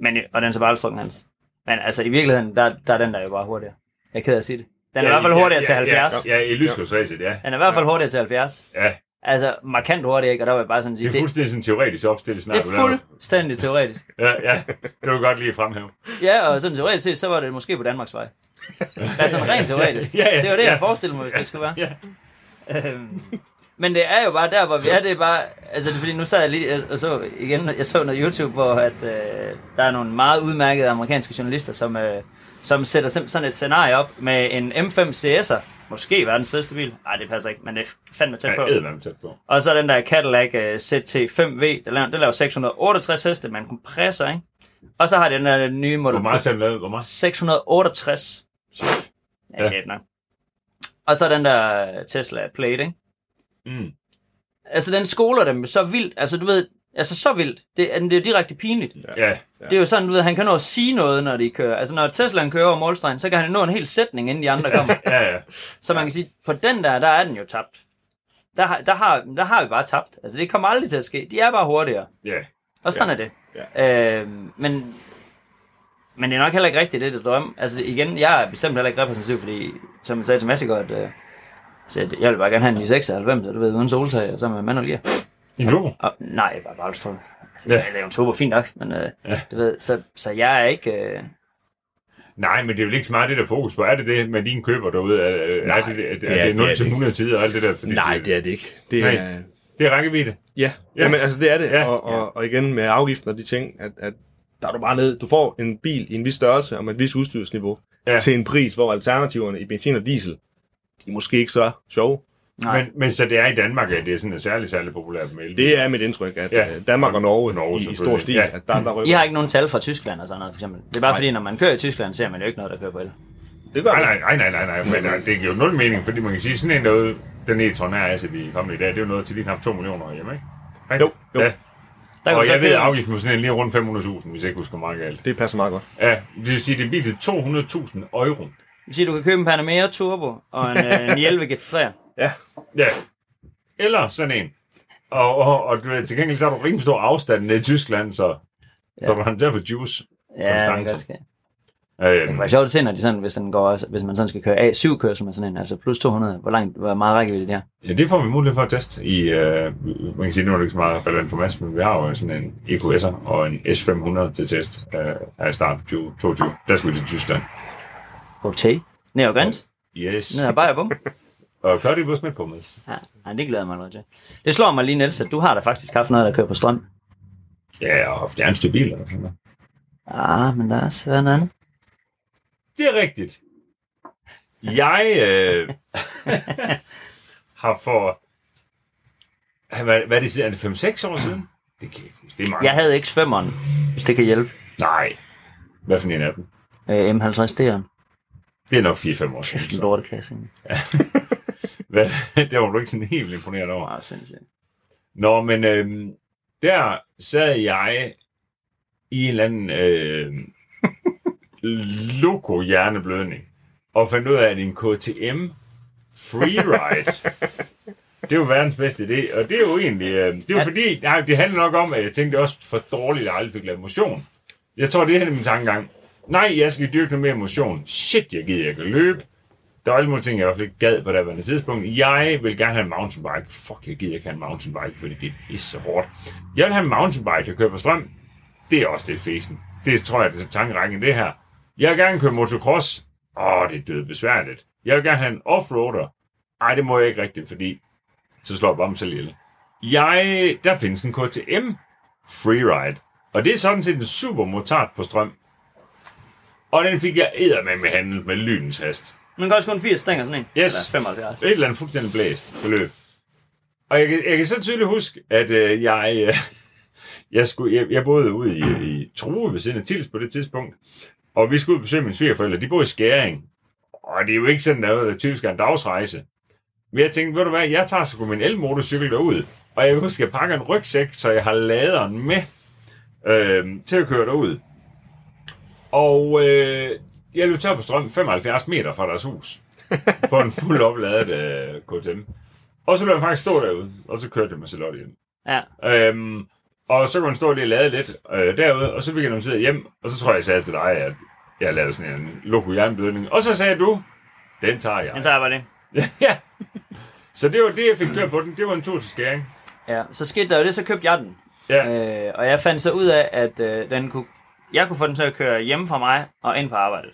Men, og den er så bare aldrig hans. Men altså i virkeligheden, der, der er den der jo bare hurtigere. Jeg er ked af at sige det. Den er i hvert fald hurtigere til 70. Ja, ja, i lyskrydsræset, ja. Den er i hvert fald hurtigere til 70. Ja, Altså markant hurtigere, ikke? Og der vil jeg bare sådan sige, det er fuldstændig sådan teoretisk opstillet snart. det er fuldstændig teoretisk. Ja, ja, det du godt lige fremhæve. Ja, og sådan teoretisk set, så var det måske på Danmarks vej. Altså rent teoretisk. Ja, ja, det var det, ja. jeg forestillede mig, hvis det skulle være. Ja. Øhm, men det er jo bare der, hvor vi er, det er bare, altså det er fordi, nu sad jeg lige, og så igen, jeg så noget YouTube, hvor at, øh, der er nogle meget udmærkede amerikanske journalister, som, øh, som sætter sådan et scenarie op med en M5 CS'er, måske verdens fedeste bil, nej det passer ikke, men det er fandme tæt på. Ja, tæt på. Og så den der Cadillac uh, ZT5V, der laver, der laver 668 heste med en kompressor, ikke? Og så har den der nye Hvor Model meget selv lavet? Hvor meget? 668. Ja, Ja. chef nok. Og så den der Tesla Plate, ikke? Mm. Altså, den skoler dem så vildt. Altså, du ved, Altså så vildt. Det, er- det er jo direkte pinligt. Ja, Det er jo sådan, du ved, han kan nå at sige noget, når de kører. Altså når Teslaen kører over målstregen, så kan han nå en hel sætning, inden de andre kommer. ja, ja. så man kan sige, på den der, der er den jo tabt. Der, har- der, har, der har vi bare tabt. Altså det kommer aldrig til at ske. De er bare hurtigere. ja. Og sådan ja. er det. Ja. Øh, men, men det er nok heller ikke rigtigt, det det drøm. Altså igen, jeg er bestemt heller ikke repræsentativ, fordi som jeg sagde til Massegaard, øh, så jeg vil bare gerne have en 96, og du ved, uden soltag, og så med manuel gear. I en turbo? Og, nej, bare bare for. Altså, Ja. Jeg laver en turbo, fint nok, men øh, Ja. du ved, så, så jeg er ikke... Øh, Nej, men det er jo ikke så meget det, der er fokus på. Er det det med dine køber derude? Er, Nej, er det, er, det er, er- det 0 det er til det 100 tider og alt det der? Fordi Nej, det er det ikke. Det Nej. er, det er rækkevidde. ja, Ja. ja. Jamen, altså det er det. Ja. Og, og, og igen med afgiften og de ting, at, at der er du bare ned. Du får en bil i en vis størrelse og med et vis udstyrsniveau ja. til en pris, hvor alternativerne i benzin og diesel, de er måske ikke så sjove. Nej. Men, men så det er i Danmark, at det er sådan er særlig, særlig populært med elbil. Det er mit indtryk, at Ja. ja. Danmark og Norge, Norge i, stor stil, Ja. at der, der rykker. I har ikke nogen tal fra Tyskland og sådan noget, for eksempel. Det er bare Nej. fordi, når man kører i Tyskland, ser man jo ikke noget, der kører på el. Det gør Nej, nej, nej, nej, nej. Men øh, det giver jo nul mening, fordi man kan sige, sådan en derude, den e-tron her, altså, vi er kommet i dag, det er jo noget til lige knap 2 millioner hjemme, ikke? Ikke? Jo, jo. Ja. Der kan Og jeg ved, at afgiften på sådan en lige rundt 500.000, hvis jeg ikke husker meget galt. Det passer meget godt. Ja, det vil sige, det er bil til 200.000 euro. Det vil sige, du kan købe en Panamera Turbo og en, øh, en 11 GT3. Ja, Ja. Eller sådan en. Og, og, og du, ved, til gengæld så har du rimelig stor afstand ned i Tyskland, så, ja. så har derfor juice. Ja, det kan Konstancer. godt ske. Øhm, Det kan være sjovt at se, når de sådan, hvis, den går, hvis man sådan skal køre A7-kørsel med sådan en, altså plus 200, hvor langt, hvor meget rækkevidde det er. Ja, det får vi mulighed for at teste i, øh, man kan sige, nu er det ikke så meget relevant for Mads, men vi har jo sådan en EQS'er og en S500 til test øh, her i start 2022. Der skal vi til Tyskland. Okay. Ned og græns. Yes. Ned og bare bum. Og kør det vores med på, Mads. Ja, nej, det glæder mig noget til. Det slår mig lige, Niels, at du har da faktisk haft noget, der kører på strøm. Ja, og fjernstyr bil eller sådan noget. Ah, men der er også været noget andet. Det er rigtigt. Jeg øh, har for... Hvad, hvad er det, er det 5-6 år siden? Det kan jeg ikke huske. Det er mange. Jeg havde X5'eren, hvis det kan hjælpe. Nej. Hvad for en af dem? Øh, M50 D'eren. Det er nok 4-5 år En siden. så. lortekasse. Hvad, det var du ikke sådan helt imponeret over. Meget sindssygt. Nå, men øh, der sad jeg i en eller anden øh, loko-hjerneblødning og fandt ud af, at en KTM Freeride, det jo verdens bedste idé. Og det er jo egentlig, øh, det er jo Ja. fordi, nej, det handler nok om, at jeg tænkte det er også for dårligt, at jeg aldrig fik lavet motion. Jeg tror, det er min tankegang. Nej, jeg skal dyrke noget mere motion. Shit, jeg gider, kan løbe. Der var alle mulige ting, jeg i hvert fald ikke gad på det andet tidspunkt. Jeg vil gerne have en mountainbike. Fuck, jeg gider ikke have en mountainbike, fordi det er så hårdt. Jeg vil have en mountainbike, der kører på strøm. Det er også det fesen. Det tror jeg, det er tankerækken det her. Jeg vil gerne køre motocross. Åh, det er død besværligt. Jeg vil gerne have en offroader. Ej, det må jeg ikke rigtigt, fordi så slår jeg bare mig selv ihjel. Jeg, der findes en KTM Freeride. Og det er sådan set en super motard på strøm. Og den fik jeg æder med med handel med lynens hast. Men godt kun 80 stænger sådan en. Yes. Eller 75. Et eller andet fuldstændig blæst beløb. Og jeg, kan- jeg kan så tydeligt huske, at øh, jeg, øh, jeg, skulle, jeg, jeg boede ude i, i True ved siden af Tils på det tidspunkt. Og vi skulle ud og besøge mine svigerforældre. De bor i Skæring. Og det er jo ikke sådan noget, der typisk er en dagsrejse. Men jeg tænkte, ved du hvad, jeg tager sgu min elmotorcykel derud. Og jeg kan huske, at jeg pakker en rygsæk, så jeg har laderen med øh, til at køre derud. Og øh, jeg løb tør for strøm 75 meter fra deres hus. på en fuld opladet øh, KTM. Og så løb jeg faktisk stå derude, og så kørte jeg med Charlotte hjem. Ja. Øhm, og så kunne han stå lige og lade lidt øh, derude, og så fik jeg tid hjem, og så tror jeg, jeg sagde til dig, at jeg lavede sådan en loko jernblødning. Og så sagde du, den tager jeg. Den tager jeg bare det. ja. Så det var det, jeg fik kørt på den. Det var en tur til skæring. Ja, så skete der jo det, så købte jeg den. Ja. Øh, og jeg fandt så ud af, at øh, den kunne, jeg kunne få den til at køre hjemme fra mig og ind på arbejdet.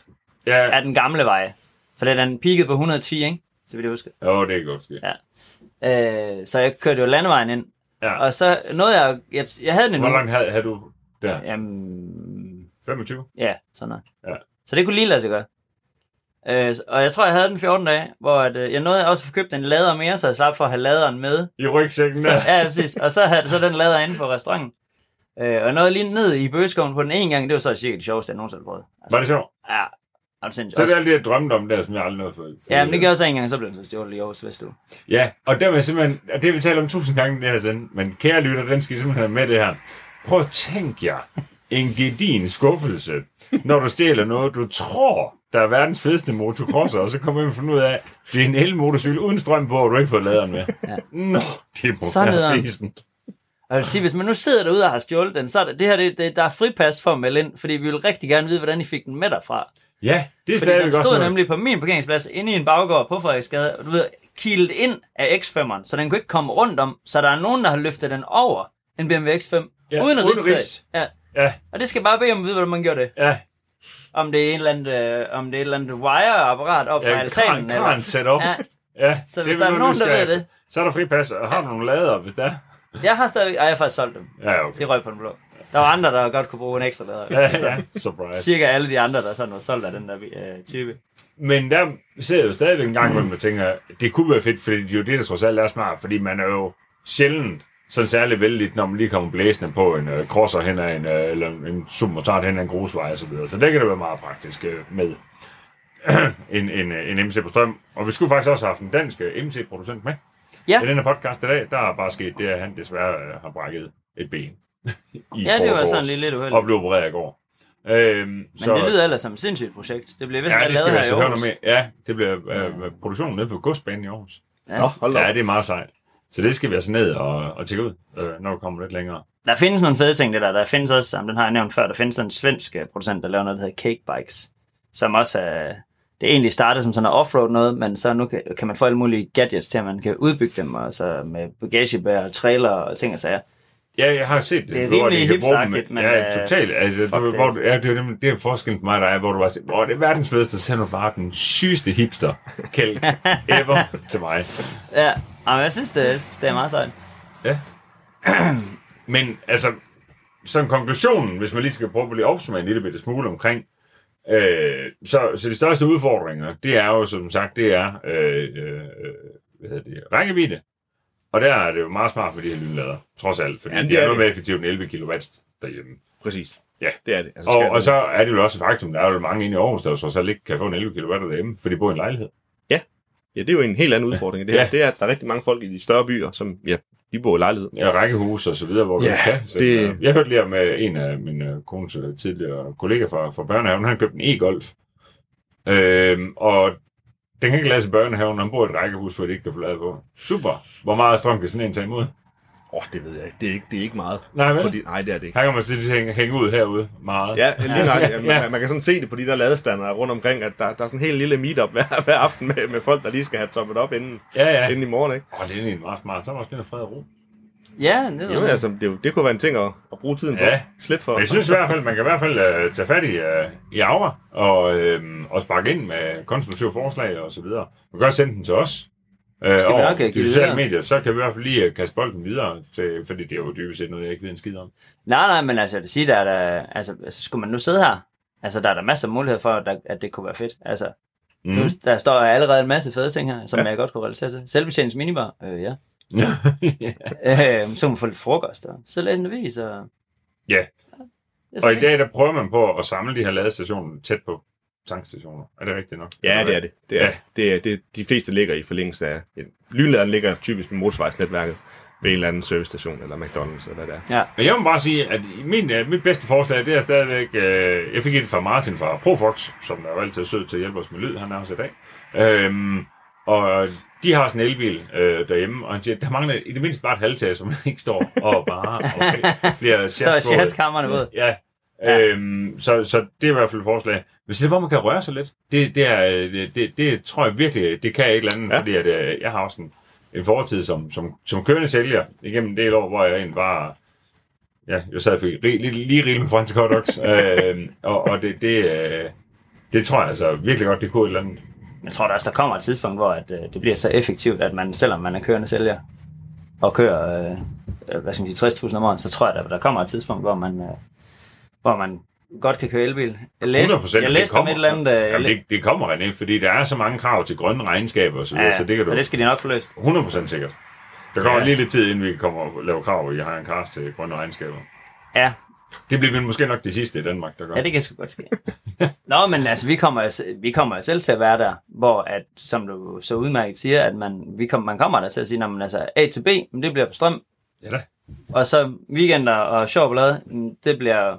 Ja. Af den gamle vej. For det er den peakede på 110, ikke? Så vidt jeg husker. Jo, det er godt ske. Ja. Øh, så jeg kørte jo landevejen ind. Ja. Og så nåede jeg, jeg, jeg havde den Hvor langt havde, havde du der? Jamen, 25? ja, sådan noget. Ja. Så det kunne lige lade sig gøre. Øh, og jeg tror, jeg havde den 14 dage, hvor at, øh, jeg nåede også at få købt en lader mere, så jeg slap for at have laderen med. I rygsækken Så, der? ja, præcis. Og så havde så den lader inde på restauranten. Øh, og nåede lige ned i bøgeskoven på den ene gang, det var så cirka det sjoveste, jeg nogensinde har prøvet. Altså, Var det sjovt? Ja, sindssygt. Så det er alt det, jeg drømte om der, som jeg aldrig nåede for. ja, men det gør også en gang, så blev den så stjålet i Aarhus Vestue. Ja, og der jeg simpelthen, og det vi talt om tusind gange det her sende, men kære lytter, den skal I simpelthen have med det her. Prøv at tænke jer en gedin skuffelse, når du stjæler noget, du tror, der er verdens fedeste motocrosser, og så kommer man finde ud af, det er en elmotorcykel uden strøm på, og du ikke får laderen med. Ja. Nå, det må Så være. Og jeg vil sige, hvis man nu sidder derude og har stjålet den, så er det, det her, det, det, der er fripas for at melde ind, fordi vi vil rigtig gerne vide, hvordan I fik den med derfra. Ja, det er Fordi den stadigvæk også stod noget. nemlig på min parkeringsplads inde i en baggård på Frederiksgade, og du ved, kilet ind af X5'eren, så den kunne ikke komme rundt om, så der er nogen, der har løftet den over en BMW X5, Ja, uden at uden ris. Ja. Ja, Og det skal bare bede om at vide, hvordan man gjorde det. ja, Om det er en eller anden, øh, om det er et eller andet wire-apparat op fra ja altanen. kran, kran setup. Ja, Ja, så hvis det der er nogen, der ved det. Så er der fripas, og har du nogle lader, hvis der er? Jeg har stadig, ej, jeg har faktisk solgt dem. Ja, okay. Det røg på den blå. Der var andre, der godt kunne bruge en ekstra lader. Ja, ja, surprise. Cirka alle de andre, der sådan var solgt af den der øh, type. Men der sidder jeg jo stadigvæk en gang, hvor man tænker, det kunne være fedt, fordi det er jo det, der trods alt er smart, fordi man er jo sjældent sådan særlig vældig, når man lige kommer blæsende på en uh, crosser hen ad en, uh, eller en supermotard hen ad en grusvej og så videre. Så det kan det være meget praktisk uh, med en, en, en MC på strøm. Og vi skulle faktisk også have haft en dansk uh, MC-producent med Ja. i den her podcast i dag. Der er bare sket det, at han desværre uh, har brækket et ben. i Ja, det var sådan lige lidt uheldigt. Og blev opereret i går. Øhm, Men det lyder ellers som et sindssygt projekt. Det bliver vist Ja, ja, det skal lavet vi her i altså Aarhus. mere. Ja, det bliver øh, produktionen nede på godsbanen i Aarhus. Ja. Nå, hold da Ja, det er meget sejt. Så det skal vi altså ned og, og tjekke ud, øh, når vi kommer lidt længere. Der findes nogle fede ting, det der. Der findes også, jamen, den har jeg nævnt før, der findes en svensk øh, producent, der laver noget, der hedder Cake Bikes, som også er, det egentlig startede som sådan noget offroad noget, men så nu kan, kan man få alle mulige gadgets til, at man kan udbygge dem, og så med bagagebær, trailer og ting og sager. Ja, jeg har set det. Det er rimelig hipsteragtigt, men, Ja, øh, totalt. Altså, fuck det, hvor, du- ja, det, er, det er forskellen på mig, der er, hvor du bare siger, det er verdens fedeste, så du bare den sygeste hipster kælk ever til mig. Ja, men jeg synes, det, jeg synes, det er meget sejt. Ja. Men altså, som konklusionen, hvis man lige skal prøve at lige opsummere en lille bitte smule omkring, øh, så, så de største udfordringer, det er jo som sagt, det er øh, øh, hvad hedder det, rækkevidde. Og der er det jo meget smart med de her lynlader, trods alt, fordi Ja, ja, det det er, er noget mere effektivt end 11 kW derhjemme. Præcis. Ja. Det er det. Altså, Og, og så er det jo også et faktum, der er jo mange inde i Aarhus, der jo trods alt ikke kan få en 11 kW derhjemme, fordi de bor i en lejlighed. Ja, det er jo en helt anden udfordring. Det, her. Ja. det er, at der er rigtig mange folk i de større byer, som ja, de bor i lejlighed. Ja, rækkehus og så videre, hvor du Ja, ikke kan. Så, det- det... Jeg hørte lige om øh, en af mine øh, kones øh, tidligere kollegaer fra, fra børnehaven, han købte en e-golf. Øhm, og den kan ikke lade sig børnehaven, han bor i et rækkehus, hvor det ikke kan få lavet på. Super. Hvor meget strøm kan sådan en tage imod? Åh, oh, det ved jeg ikke. Det er ikke, det er ikke meget. Nej, vel? På de, nej, det er det ikke. Her kan man sige, at de hænge, hænge ud herude meget. Ja, lige nok. Ja, man, Ja. man kan sådan se det på de der ladestander rundt omkring, at der, der er sådan en helt lille meetup hver, hver aften med, med folk, der lige skal have toppet op inden, ja. ja. inden i morgen, ikke? Åh, det er egentlig meget smart. Så er der også lidt fred og ro. Ja, det Jamen, altså, det, er det kunne være en ting at, at bruge tiden på. Ja. Slet for. Men jeg synes i hvert fald, man kan i hvert fald uh, tage fat i, uh, i Aura og, uh, og sparke ind med konstruktive forslag og så videre. Man kan også sende den til os. Vi over de sociale videre. medier, så kan vi i hvert fald lige uh, kaste bolden videre, til, fordi det er jo dybest set noget, jeg ikke ved en skid om. Nej, nej, men altså, jeg vil sige, der er der, altså, altså, skulle man nu sidde her, altså, der er der masser af muligheder for, at, der, at det kunne være fedt. Altså, mm. nu, der står allerede en masse fede ting her, som ja. jeg godt kunne relatere til. Selvbetjenings minibar, øh, ja. Øh, så kan man få lidt frokost, og så læse en avis, og... Ja. Og i dag, der prøver man på at samle de her ladestationer tæt på tankstationer. Er det rigtigt nok? Ja, det er det. det, er, Ja. det, er, det de fleste ligger i forlængelse af... Ja, lynladeren ligger typisk med motorvejsnetværket ved en eller anden servicestation, eller McDonald's, eller hvad det er. Ja, Men jeg må bare sige, at min, uh, mit bedste forslag, det er stadigvæk, uh, jeg fik et fra Martin fra Profox, som er jo altid sød til at hjælpe os med lyd, han er også i dag. Øhm, og de har sådan en elbil øh, derhjemme, og han siger, der mangler i det mindste bare et halvtag, som ikke står og bare okay, bliver så er sjaskået. jazzkammerne ved. Ja, Øhm, så, så det er i hvert fald et forslag. Hvis det er, hvor man kan røre sig lidt, det, det, er, det, det, det tror jeg virkelig, det kan et eller andet, ja. Fordi at, øh, jeg har også en, en fortid som, som, som kørende sælger igennem en del år, hvor jeg egentlig bare, ja, jeg sad og fik rig, lige, lige rigeligt med franske hotdogs, øh, og, og det, det, øh, det tror jeg altså virkelig godt, det kunne et eller andet. Jeg tror da også, der kommer et tidspunkt, hvor at, øh, det bliver så effektivt, at man, selvom man er kørende sælger, og kører, øh, øh, hvad skal man sige, 60.000 om året, så tror jeg, der, der kommer et tidspunkt, hvor man, øh, hvor man godt kan køre elbil. Jeg læste, 100% jeg det læste om kommer. et eller andet... Øh, jeg Jamen, det, det kommer, René, fordi der er så mange krav til grønne regnskaber og så videre, ja, så det kan du så det skal de nok få løst. 100% sikkert. Der kommer Ja. lige lidt tid, inden vi kommer og laver krav i High Cars til grønne regnskaber. Ja, Det bliver vi måske nok det sidste i Danmark, der gør. ja det kan sgu godt ske. Nå, men altså, vi kommer, vi kommer selv til at være der, hvor, at, som du så udmærket siger, at man, vi kom, man kommer der til at sige, at altså, A til B, men det bliver på strøm, Ja da. og så weekender og sjov blad, mm, det bliver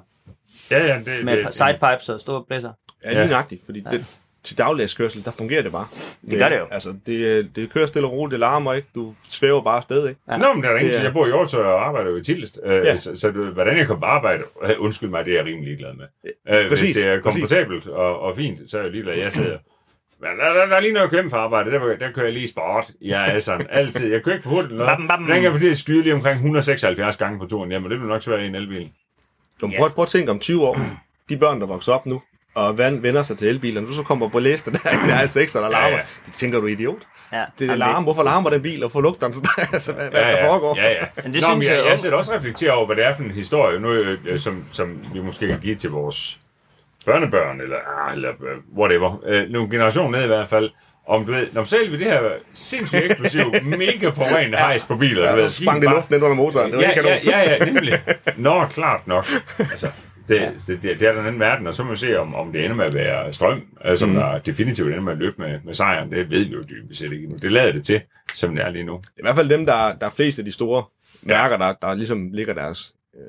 Ja, ja, det, med det, sidepipes og store blæser. Ja, lige nøjagtigt, fordi det, til dagligdagskørsel, der fungerer det bare. Det gør det jo. Altså, det, det kører stille og roligt, det larmer ikke, du svæver bare afsted, ikke? Ja. Nå, men der er Det ingen, er- jeg bor i Aarhus og arbejder jo i Tilst, øh, Ja. så, så hvordan jeg kommer på arbejde, øh, undskyld mig, det er jeg rimelig glad med. Øh, præcis, hvis det er præcis. komfortabelt og, og fint, så er jeg ligeglad, jeg sidder. Men der, der, der er lige noget at køre hjem fra arbejde, der, der kører jeg lige sport. Jeg er sådan altid, jeg kører ikke for hurtigt eller noget. Den kan fordi jeg skyder lige omkring 176 gange på turen hjem, og det vil nok svært i en elbil. Du prøv, prøv at tænke om 20 år, de børn, der vokser op nu, og van- vender sig til elbiler, når du så kommer på læste, der, der er 6, der larmer, Ja, ja, ja. ja. de tænker, du idiot. Ja. Det er larm, hvorfor larmer den bil, og får lugteren, så der, altså, hvad, hvad ja, der ja, foregår? Ja, ja. Men det Nå, synes jeg, jeg- jeg sætter også reflektere over, hvad det er for en historie, nu, øh, øh, som, som vi måske kan give til vores børnebørn, eller, ah, eller øh, whatever. Øh, nogle generationer ned i hvert fald. Om du ved, når man selv ved det her sindssygt eksplosiv, mega forurenende hejs på biler, Ja, der sprang det luften ind under motoren, det var ja, ikke ja, ja, ja, nemlig. Nå, klart nok. Altså, det, det, det, det er den anden verden, og så må vi se, om, om det ender med at være strøm, øh, som mm. der definitivt ender med at løbe med, med sejren. Det ved vi jo dybest set ikke endnu. Det lader det til, som det er lige nu. I hvert fald dem, der, der er flest af de store mærker, der, der ligesom ligger deres, øh,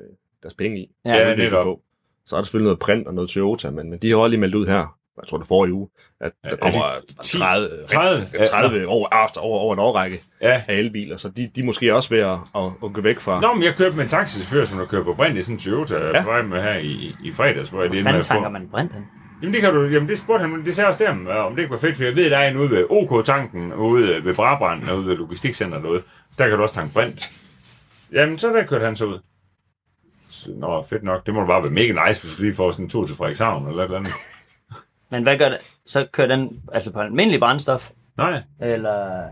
deres penge i. Ja, Ja, udvikle netop. på. Så er der selvfølgelig noget print og noget Toyota, men, men de har også lige meldt ud her, jeg tror det forrige uge, at der er kommer det 10? 30, 30? 30 over, after, over, over en årrække Ja. af elbiler, så de, de er måske også ved at, at, at gå væk fra... Nå, men jeg kørte med en taxichauffør, som der kører på brint i sådan en Toyota, ja. Ja. på vej med her i, i fredags, hvor jeg lige Hvor tanker man brændt hen? Jamen det kan du, jamen det spurgte han, det sagde også dem, om det ikke var fedt, for jeg ved, der er en ude ved OK-tanken, ude ved Brabrand, og ude ved Logistikcenter derude. Der kan du også tanke brint. Jamen, så der kørte han så ud. Så, Nå, fedt nok. Det må du bare være mega nice, hvis du lige får sådan en tur til Frederikshavn eller et eller andet. Men hvad gør det? Så kører den altså på almindelig brændstof? Nej, Eller...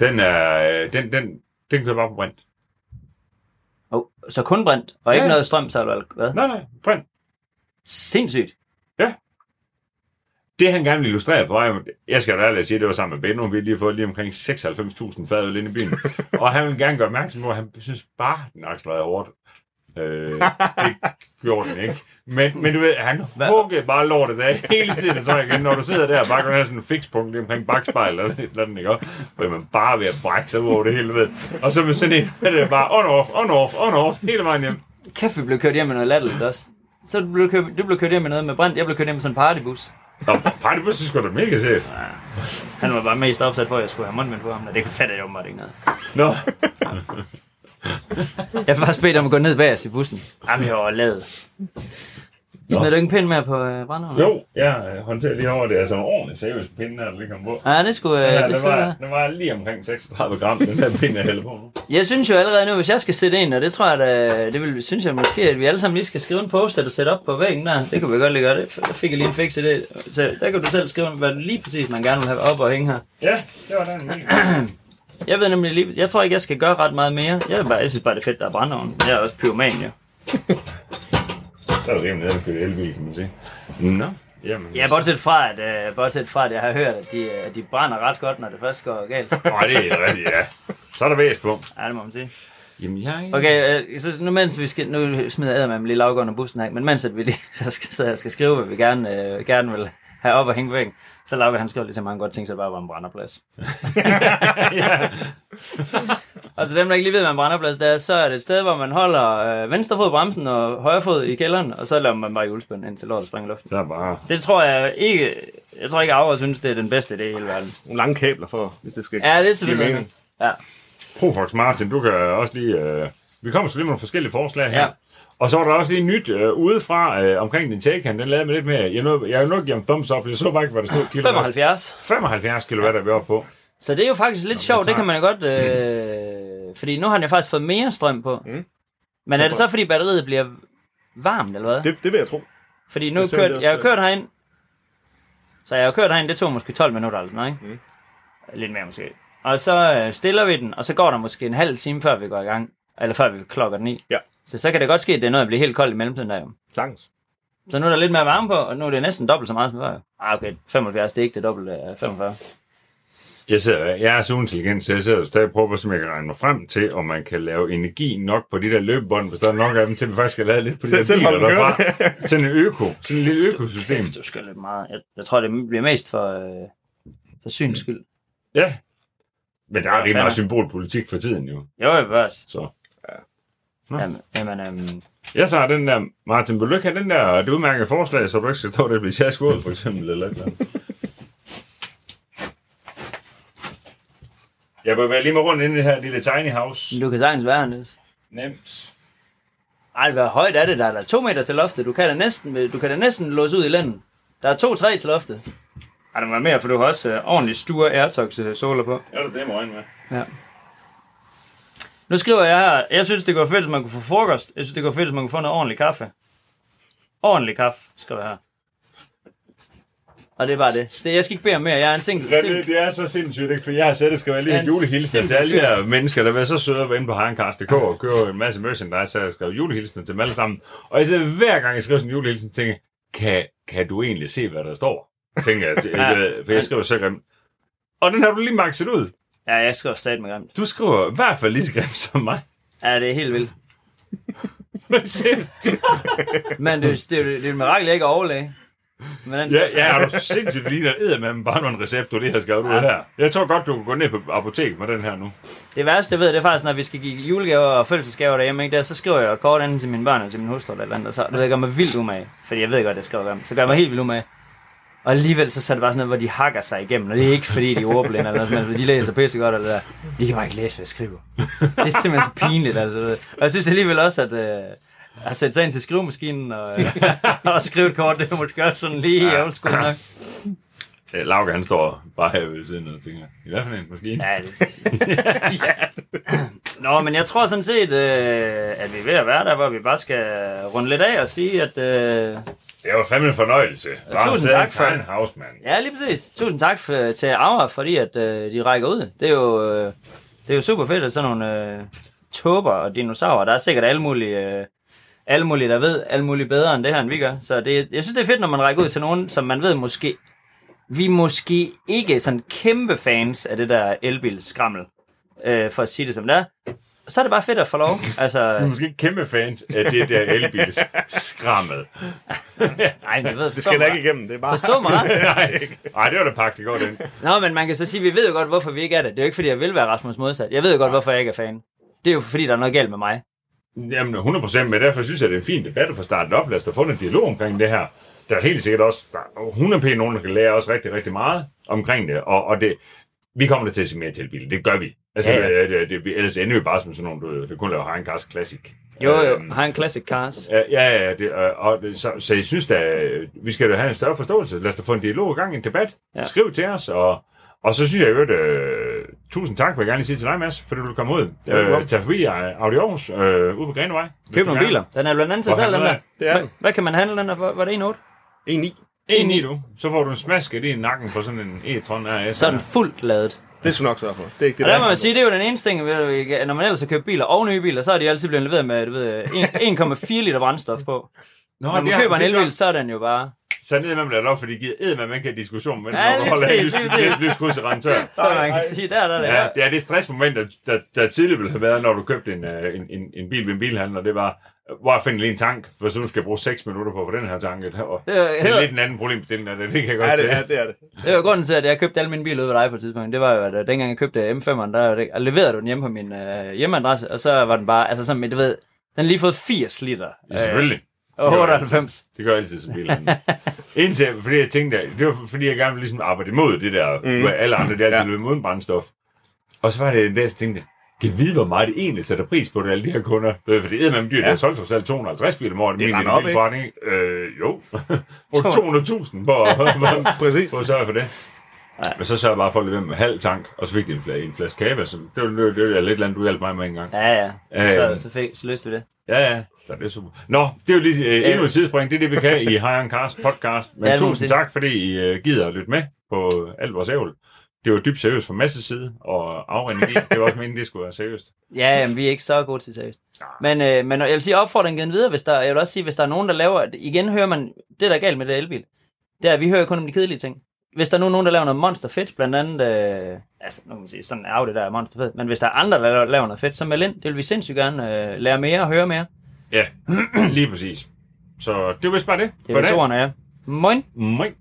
den er, øh, den, den, den kører bare på brint. Oh, så kun brændt, og ikke Ja. noget strøm, så eller hvad? Nej, nej, brint. Sindssygt. Det han gerne vil illustrere på vej, jeg skal da ærligt sige, at det var sammen med Benno, vi har lige fået lige omkring 96.000 fadøl ind i byen. og han vil gerne gøre opmærksom på, at han synes bare, den accelererede hårdt. Øh, det gjorde den ikke. Men, men du ved, han huggede bare lortet af hele tiden, så igen, når du sidder der bare kan have sådan en fikspunkt omkring bagspejl eller et eller andet, ikke? Er man bare ved at brække sig ud over det hele, ved. Og så med sådan en, er det bare on-off, on-off, on-off, hele vejen hjem. Kæft, vi blev kørt hjem med noget latterligt også. Så du blev, kørt, du blev kørt hjem med noget med brændt, jeg blev kørt hjem med sådan en partybus. Og partybus, det skulle da mega chef. Han var bare mest opsat på, at jeg skulle have mundbind på ham, og det fatter jeg åbenbart ikke noget. Nå, Jeg har faktisk bedt om at gå ned bag os i bussen. Jamen, jeg var lavet. Smed du ikke en pind mere på øh, brændeovnen? jo, jeg øh, håndterer lige over det. Altså en ordentlig seriøs pinde her, der lige kom på. Ja, det skulle øh, Ja, det det var, være. det var lige omkring 36 gram, den her pind, jeg hælder på nu. Jeg synes jo allerede nu, hvis jeg skal sætte ind, og det tror jeg da, det vil, synes jeg måske, at vi alle sammen lige skal skrive en post og sætte op på væggen der. Det kunne vi godt lige gøre det. Der fik jeg lige en fix idé. Så der kan du selv skrive, hvad det lige præcis man gerne vil have op og hænge her. Ja, det var den. Jeg ved nemlig lige, jeg tror ikke, jeg skal gøre ret meget mere. Jeg, bare, jeg synes bare, det er fedt, der er brændeovn. Jeg er også pyroman, jo. Der er rimelig nemt købe elbil, kan man sige. Nå, jamen. Ja, bortset fra, at, øh, bortset fra, at jeg har hørt, at de, øh, de brænder ret godt, når det først går galt. Nej, det er rigtigt, ja. Så er der væs på. Ja, det må man sige. Jamen, jeg... Okay, øh, så nu mens vi skal, nu smider jeg med lige lavgården af bussen her, men mens at vi lige så skal, så skal skrive, hvad vi gerne, øh, gerne vil op og hænge væggen, så Lauke han skrev lige til mange godt ting, så det bare var en brænderplads. ja. Og til dem, der ikke lige ved, hvad en brænderplads det er, så er det et sted, hvor man holder øh, venstre fod i bremsen og højre fod i kælderen, og så laver man bare hjulspænd, indtil lortet springer luften. Så bare... Det tror jeg ikke, jeg tror ikke, Aura synes, det er den bedste idé i hele verden. Nogle lange kabler for, hvis det skal Ja, det er selvfølgelig mening. Ja. Profox Martin, du kan også lige... Øh... Vi kommer så lige med nogle forskellige forslag her. Ja. Ja. Og så var der også lige nyt øh, udefra øh, omkring din Taycan. Den lavede mig lidt mere... Jeg, nåede, jeg jo nok give ham thumbs up. Jeg så bare ikke, hvad der stod. Kilowatt. 75. 75 kW er vi oppe på. Så det er jo faktisk lidt sjovt, det kan man jo godt... Øh, fordi nu har han jo faktisk fået mere strøm på. Mm. Men er det så, fordi batteriet bliver varmt, eller hvad? Det, det vil jeg tro. Fordi nu kørt, jeg har kørt herind, så jeg har kørt herind, det tog måske 12 minutter eller sådan noget, ikke? Mm. Lidt mere måske. Og så øh, stiller vi den, og så går der måske en halv time, før vi går i gang. Eller før vi klokker den i. Ja. Så så kan det godt ske, at det er noget, der bliver helt koldt i mellemtiden der jo. Sagtens. Så nu er der lidt mere varme på, og nu er det næsten dobbelt så meget som før. Ah, okay, 75, det er ikke det dobbelte af 45. Jeg, sidder, jeg er så intelligent, så jeg sidder og stadig prøver, som jeg kan regne mig frem til, om man kan lave energi nok på de der løbebånd, hvis der er nok af dem, til at vi faktisk skal lave lidt på de der selv biler derfra. Sådan en øko, sådan en lille økosystem. Kæft, du skal lidt meget. Jeg, jeg tror, det bliver mest for, øh, for syns skyld. Ja. Men der er rigtig meget symbolpolitik for tiden jo. Jo, jeg vil også. Så. Nå. Jamen, jamen øhm, Jeg tager den der, Martin, vil du ikke have den der, det udmærkede forslag, så du ikke skal stå der og blive tjasket ud, for eksempel, eller et. Jeg vil være lige med rundt inde i det her lille tiny house. du kan sagtens være her, Niels. Nemt. Ej, hvor højt er det der? Der er to meter til loftet. Du kan da næsten, du kan da næsten låse ud i landet. Der er to-tre til loftet. Ej, der var mere, for du har også øh, ordentligt store Airtox øh, soler på. Ja, det er det, må jeg med. Ja. Nu skriver jeg her, jeg synes, det går fedt, hvis man kunne få frokost. Jeg synes, det går fedt, hvis man kunne få noget ordentlig kaffe. Ordentlig kaffe, skriver jeg her. Og det er bare det. det jeg skal ikke bede om mere. Jeg er en single. Ja, det, det er så sindssygt, ikke? For jeg har selv det skal være lige en en julehilsen til alle de her mennesker, der være så søde at være inde på Harencast.dk og købe en masse merchandise, så jeg skrev julehilsen til dem alle sammen. Og jeg sidder hver gang, jeg skriver sådan en julehilsen, tænker kan, kan du egentlig se, hvad der står? Tænker jeg, Ja. for jeg skriver så grimt. Og den har du lige makset ud. Ja, jeg skriver sat med grimt. Du skriver i hvert fald lige så grimt som mig. Ja, det er helt vildt. Men det, er det, jo- det er et mirakel, jeg ikke er overlæge. Men den, ja, ja, er du sindssygt lige der med bare nogle recepter, det her skal du Ja. her. Jeg tror godt, du kan gå ned på apoteket med den her nu. Det værste, jeg ved, det er faktisk, når vi skal give julegaver og fødselsdagsgaver derhjemme, ikke? Der, så skriver jeg et kort enten til mine børn eller til min hustru eller et eller andet, og så det ved jeg, gør mig vildt umage, fordi jeg ved godt, at jeg skriver grimt. Så gør jeg mig helt vildt umage. Og alligevel så, så er det bare sådan noget, hvor de hakker sig igennem, og det er ikke fordi, de er ordblinde eller noget, men de læser pisse godt eller der. De kan bare ikke læse, hvad jeg skriver. Det er simpelthen så pinligt, altså. Og jeg synes alligevel også, at øh, at sætte sig ind til skrivemaskinen og, øh, og skrive et kort, det er måske også sådan lige ja. old school nok. Ja, Lauke, han står bare her ved siden og tænker, i hvert fald en maskine. Ja, det... Nå, men jeg tror sådan set, øh, at vi er ved at være der, hvor vi bare skal runde lidt af og sige, at... Øh, Det var fandme en fornøjelse. Bare tusind tak for- Tiny House, mand. ja, lige præcis. Tusind tak for, til Aura, fordi at øh, de rækker ud. Det er jo, øh, det er jo super fedt, at sådan nogle øh, tåber og dinosaurer, der er sikkert alle mulige... Øh, alle mulige, der ved alle mulige bedre end det her, end vi gør. Så det, jeg synes, det er fedt, når man rækker ud til nogen, som man ved måske... Vi måske ikke sådan kæmpe fans af det der elbilskrammel, øh, for at sige det som det er. Så er det bare fedt at få lov. Altså, Du er måske ikke kæmpe fans af det der elbils skrammet. nej, men jeg ved, Det skal da ikke igennem. Det er bare... Forstå mig. Nej, Ej, det var da pakket godt ind. Nå, men man kan så sige, vi ved jo godt, hvorfor vi ikke er det. Det er jo ikke, fordi jeg vil være Rasmus modsat. Jeg ved jo godt, hvorfor jeg ikke er fan. Det er jo, fordi der er noget galt med mig. Jamen, 100% men derfor synes jeg, det er en fin debat at få startet op. Lad os da få en dialog omkring det her. Der er helt sikkert også, der er 100 p nogen, der kan lære os rigtig, rigtig meget omkring det. Og, og det, vi kommer da til at se mere til bil. Det gør vi. Altså, Ja, ja. Det, det, det, ellers ender vi bare som sådan nogle, du ved, vi kun laver Hein Cars Classic. Jo, jo, Øhm, har en classic cars. Ja, ja, ja det, og, og, det- så, så jeg synes da, vi skal da have en større forståelse. Lad os da få en dialog i gang, en debat. Ja. Skriv til os, og, og så synes jeg jo, at øh, tusind tak, vil jeg gerne lige sige til dig, Mads, fordi du vil komme ud. Ja, øh, tag forbi øh, Audi Aarhus, øh, ude på Grenevej. Køb nogle biler. Den er blandt andet til salg, den der. Det er Hvad, den. hvad kan man handle den der? for? Var det 1,8? 1,9. En i du, så får du en smasket i nakken på sådan en e-tron RS. Så er den fuldt lavet. Det skal du nok sørge for. Det er ikke det, Og der der må man sige, det er jo den eneste ting, ved- når man ellers har købt biler og nye biler, så er de altid blevet leveret med du ved, en- 1,4 liter brændstof på. Nå, Når man har- køber en elbil, så er den jo bare... Så ned med dem der for de giver ed med, man kan have diskussion med, Ja, når du holder en lyskryds i rentør. Så man kan sige, der, der, der. Ja, det er det stressmoment, der, der, der tidligere ville have været, når du købte en, øh, en, en, en bil ved en bilhandler. Det var, hvor jeg finder lige en tank, for så du skal bruge 6 minutter på at få den her tank. Og Det er, det er lidt en anden problemstilling, af det, det kan jeg godt Ja, se. det er det. Er det. Det var grunden til, at jeg købte alle mine biler ude ved dig på et tidspunkt. Det var jo, at øh, dengang jeg købte M5'eren, der leverede du den hjemme på min øh, hjemmeadresse, og så var den bare, altså sådan, men du ved, den har lige fået 80 liter. Ja, Selvfølgelig. Øh, og 98. Det gør jeg altid som bilhandler. Indtil, fordi jeg tænkte, det var fordi jeg gerne ville ligesom arbejde imod det der, mm. hvor alle andre, der altid Ja. ja. løb uden brændstof. Og så var det en dag, så tænkte jeg, kan vide, hvor meget det egentlig sætter pris på det, alle de her kunder. Ved, For det er med dyrt, ja. Ja. jeg solgte trods alt 250 biler om året. Det lille op, ikke? bilforretning. Øh, jo. Brugte 200.000 på, Præcis. på at sørge for det. Ja. Men så sørger jeg bare for at levere med halv tank, og så fik de en, flaske, en flaske kage, så det var, det det var lidt andet, du hjalp mig med en gang. Ja, ja. Øhm. Så, så, fik, så løste vi det. Ja, ja. Så det er super. Nå, det er jo lige øh, endnu et sidespring. Det er det, vi kan i High Cars podcast. Men Ja, tusind tak, fordi I øh, gider at lytte med på alt vores ævl. Det var dybt seriøst fra Masses side, og afrenergi, det var også meningen, det skulle være seriøst. Ja, jamen, vi er ikke så gode til seriøst. Men, øh, men jeg vil sige opfordringen videre, hvis der, jeg vil også sige, hvis der er nogen, der laver, igen hører man, det der er galt med det elbil, det er, vi hører kun om de kedelige ting. hvis der nu er nogen, der laver noget monster fedt, blandt andet, øh, altså nu kan man sige, sådan er det der monster fedt, men hvis der er andre, der laver, noget fedt, så meld ind. Det vil vi sindssygt gerne øh, lære mere og høre mere. Ja, lige præcis. Så det var vist bare det. Det dag. ordene, ja. Moin! Moin.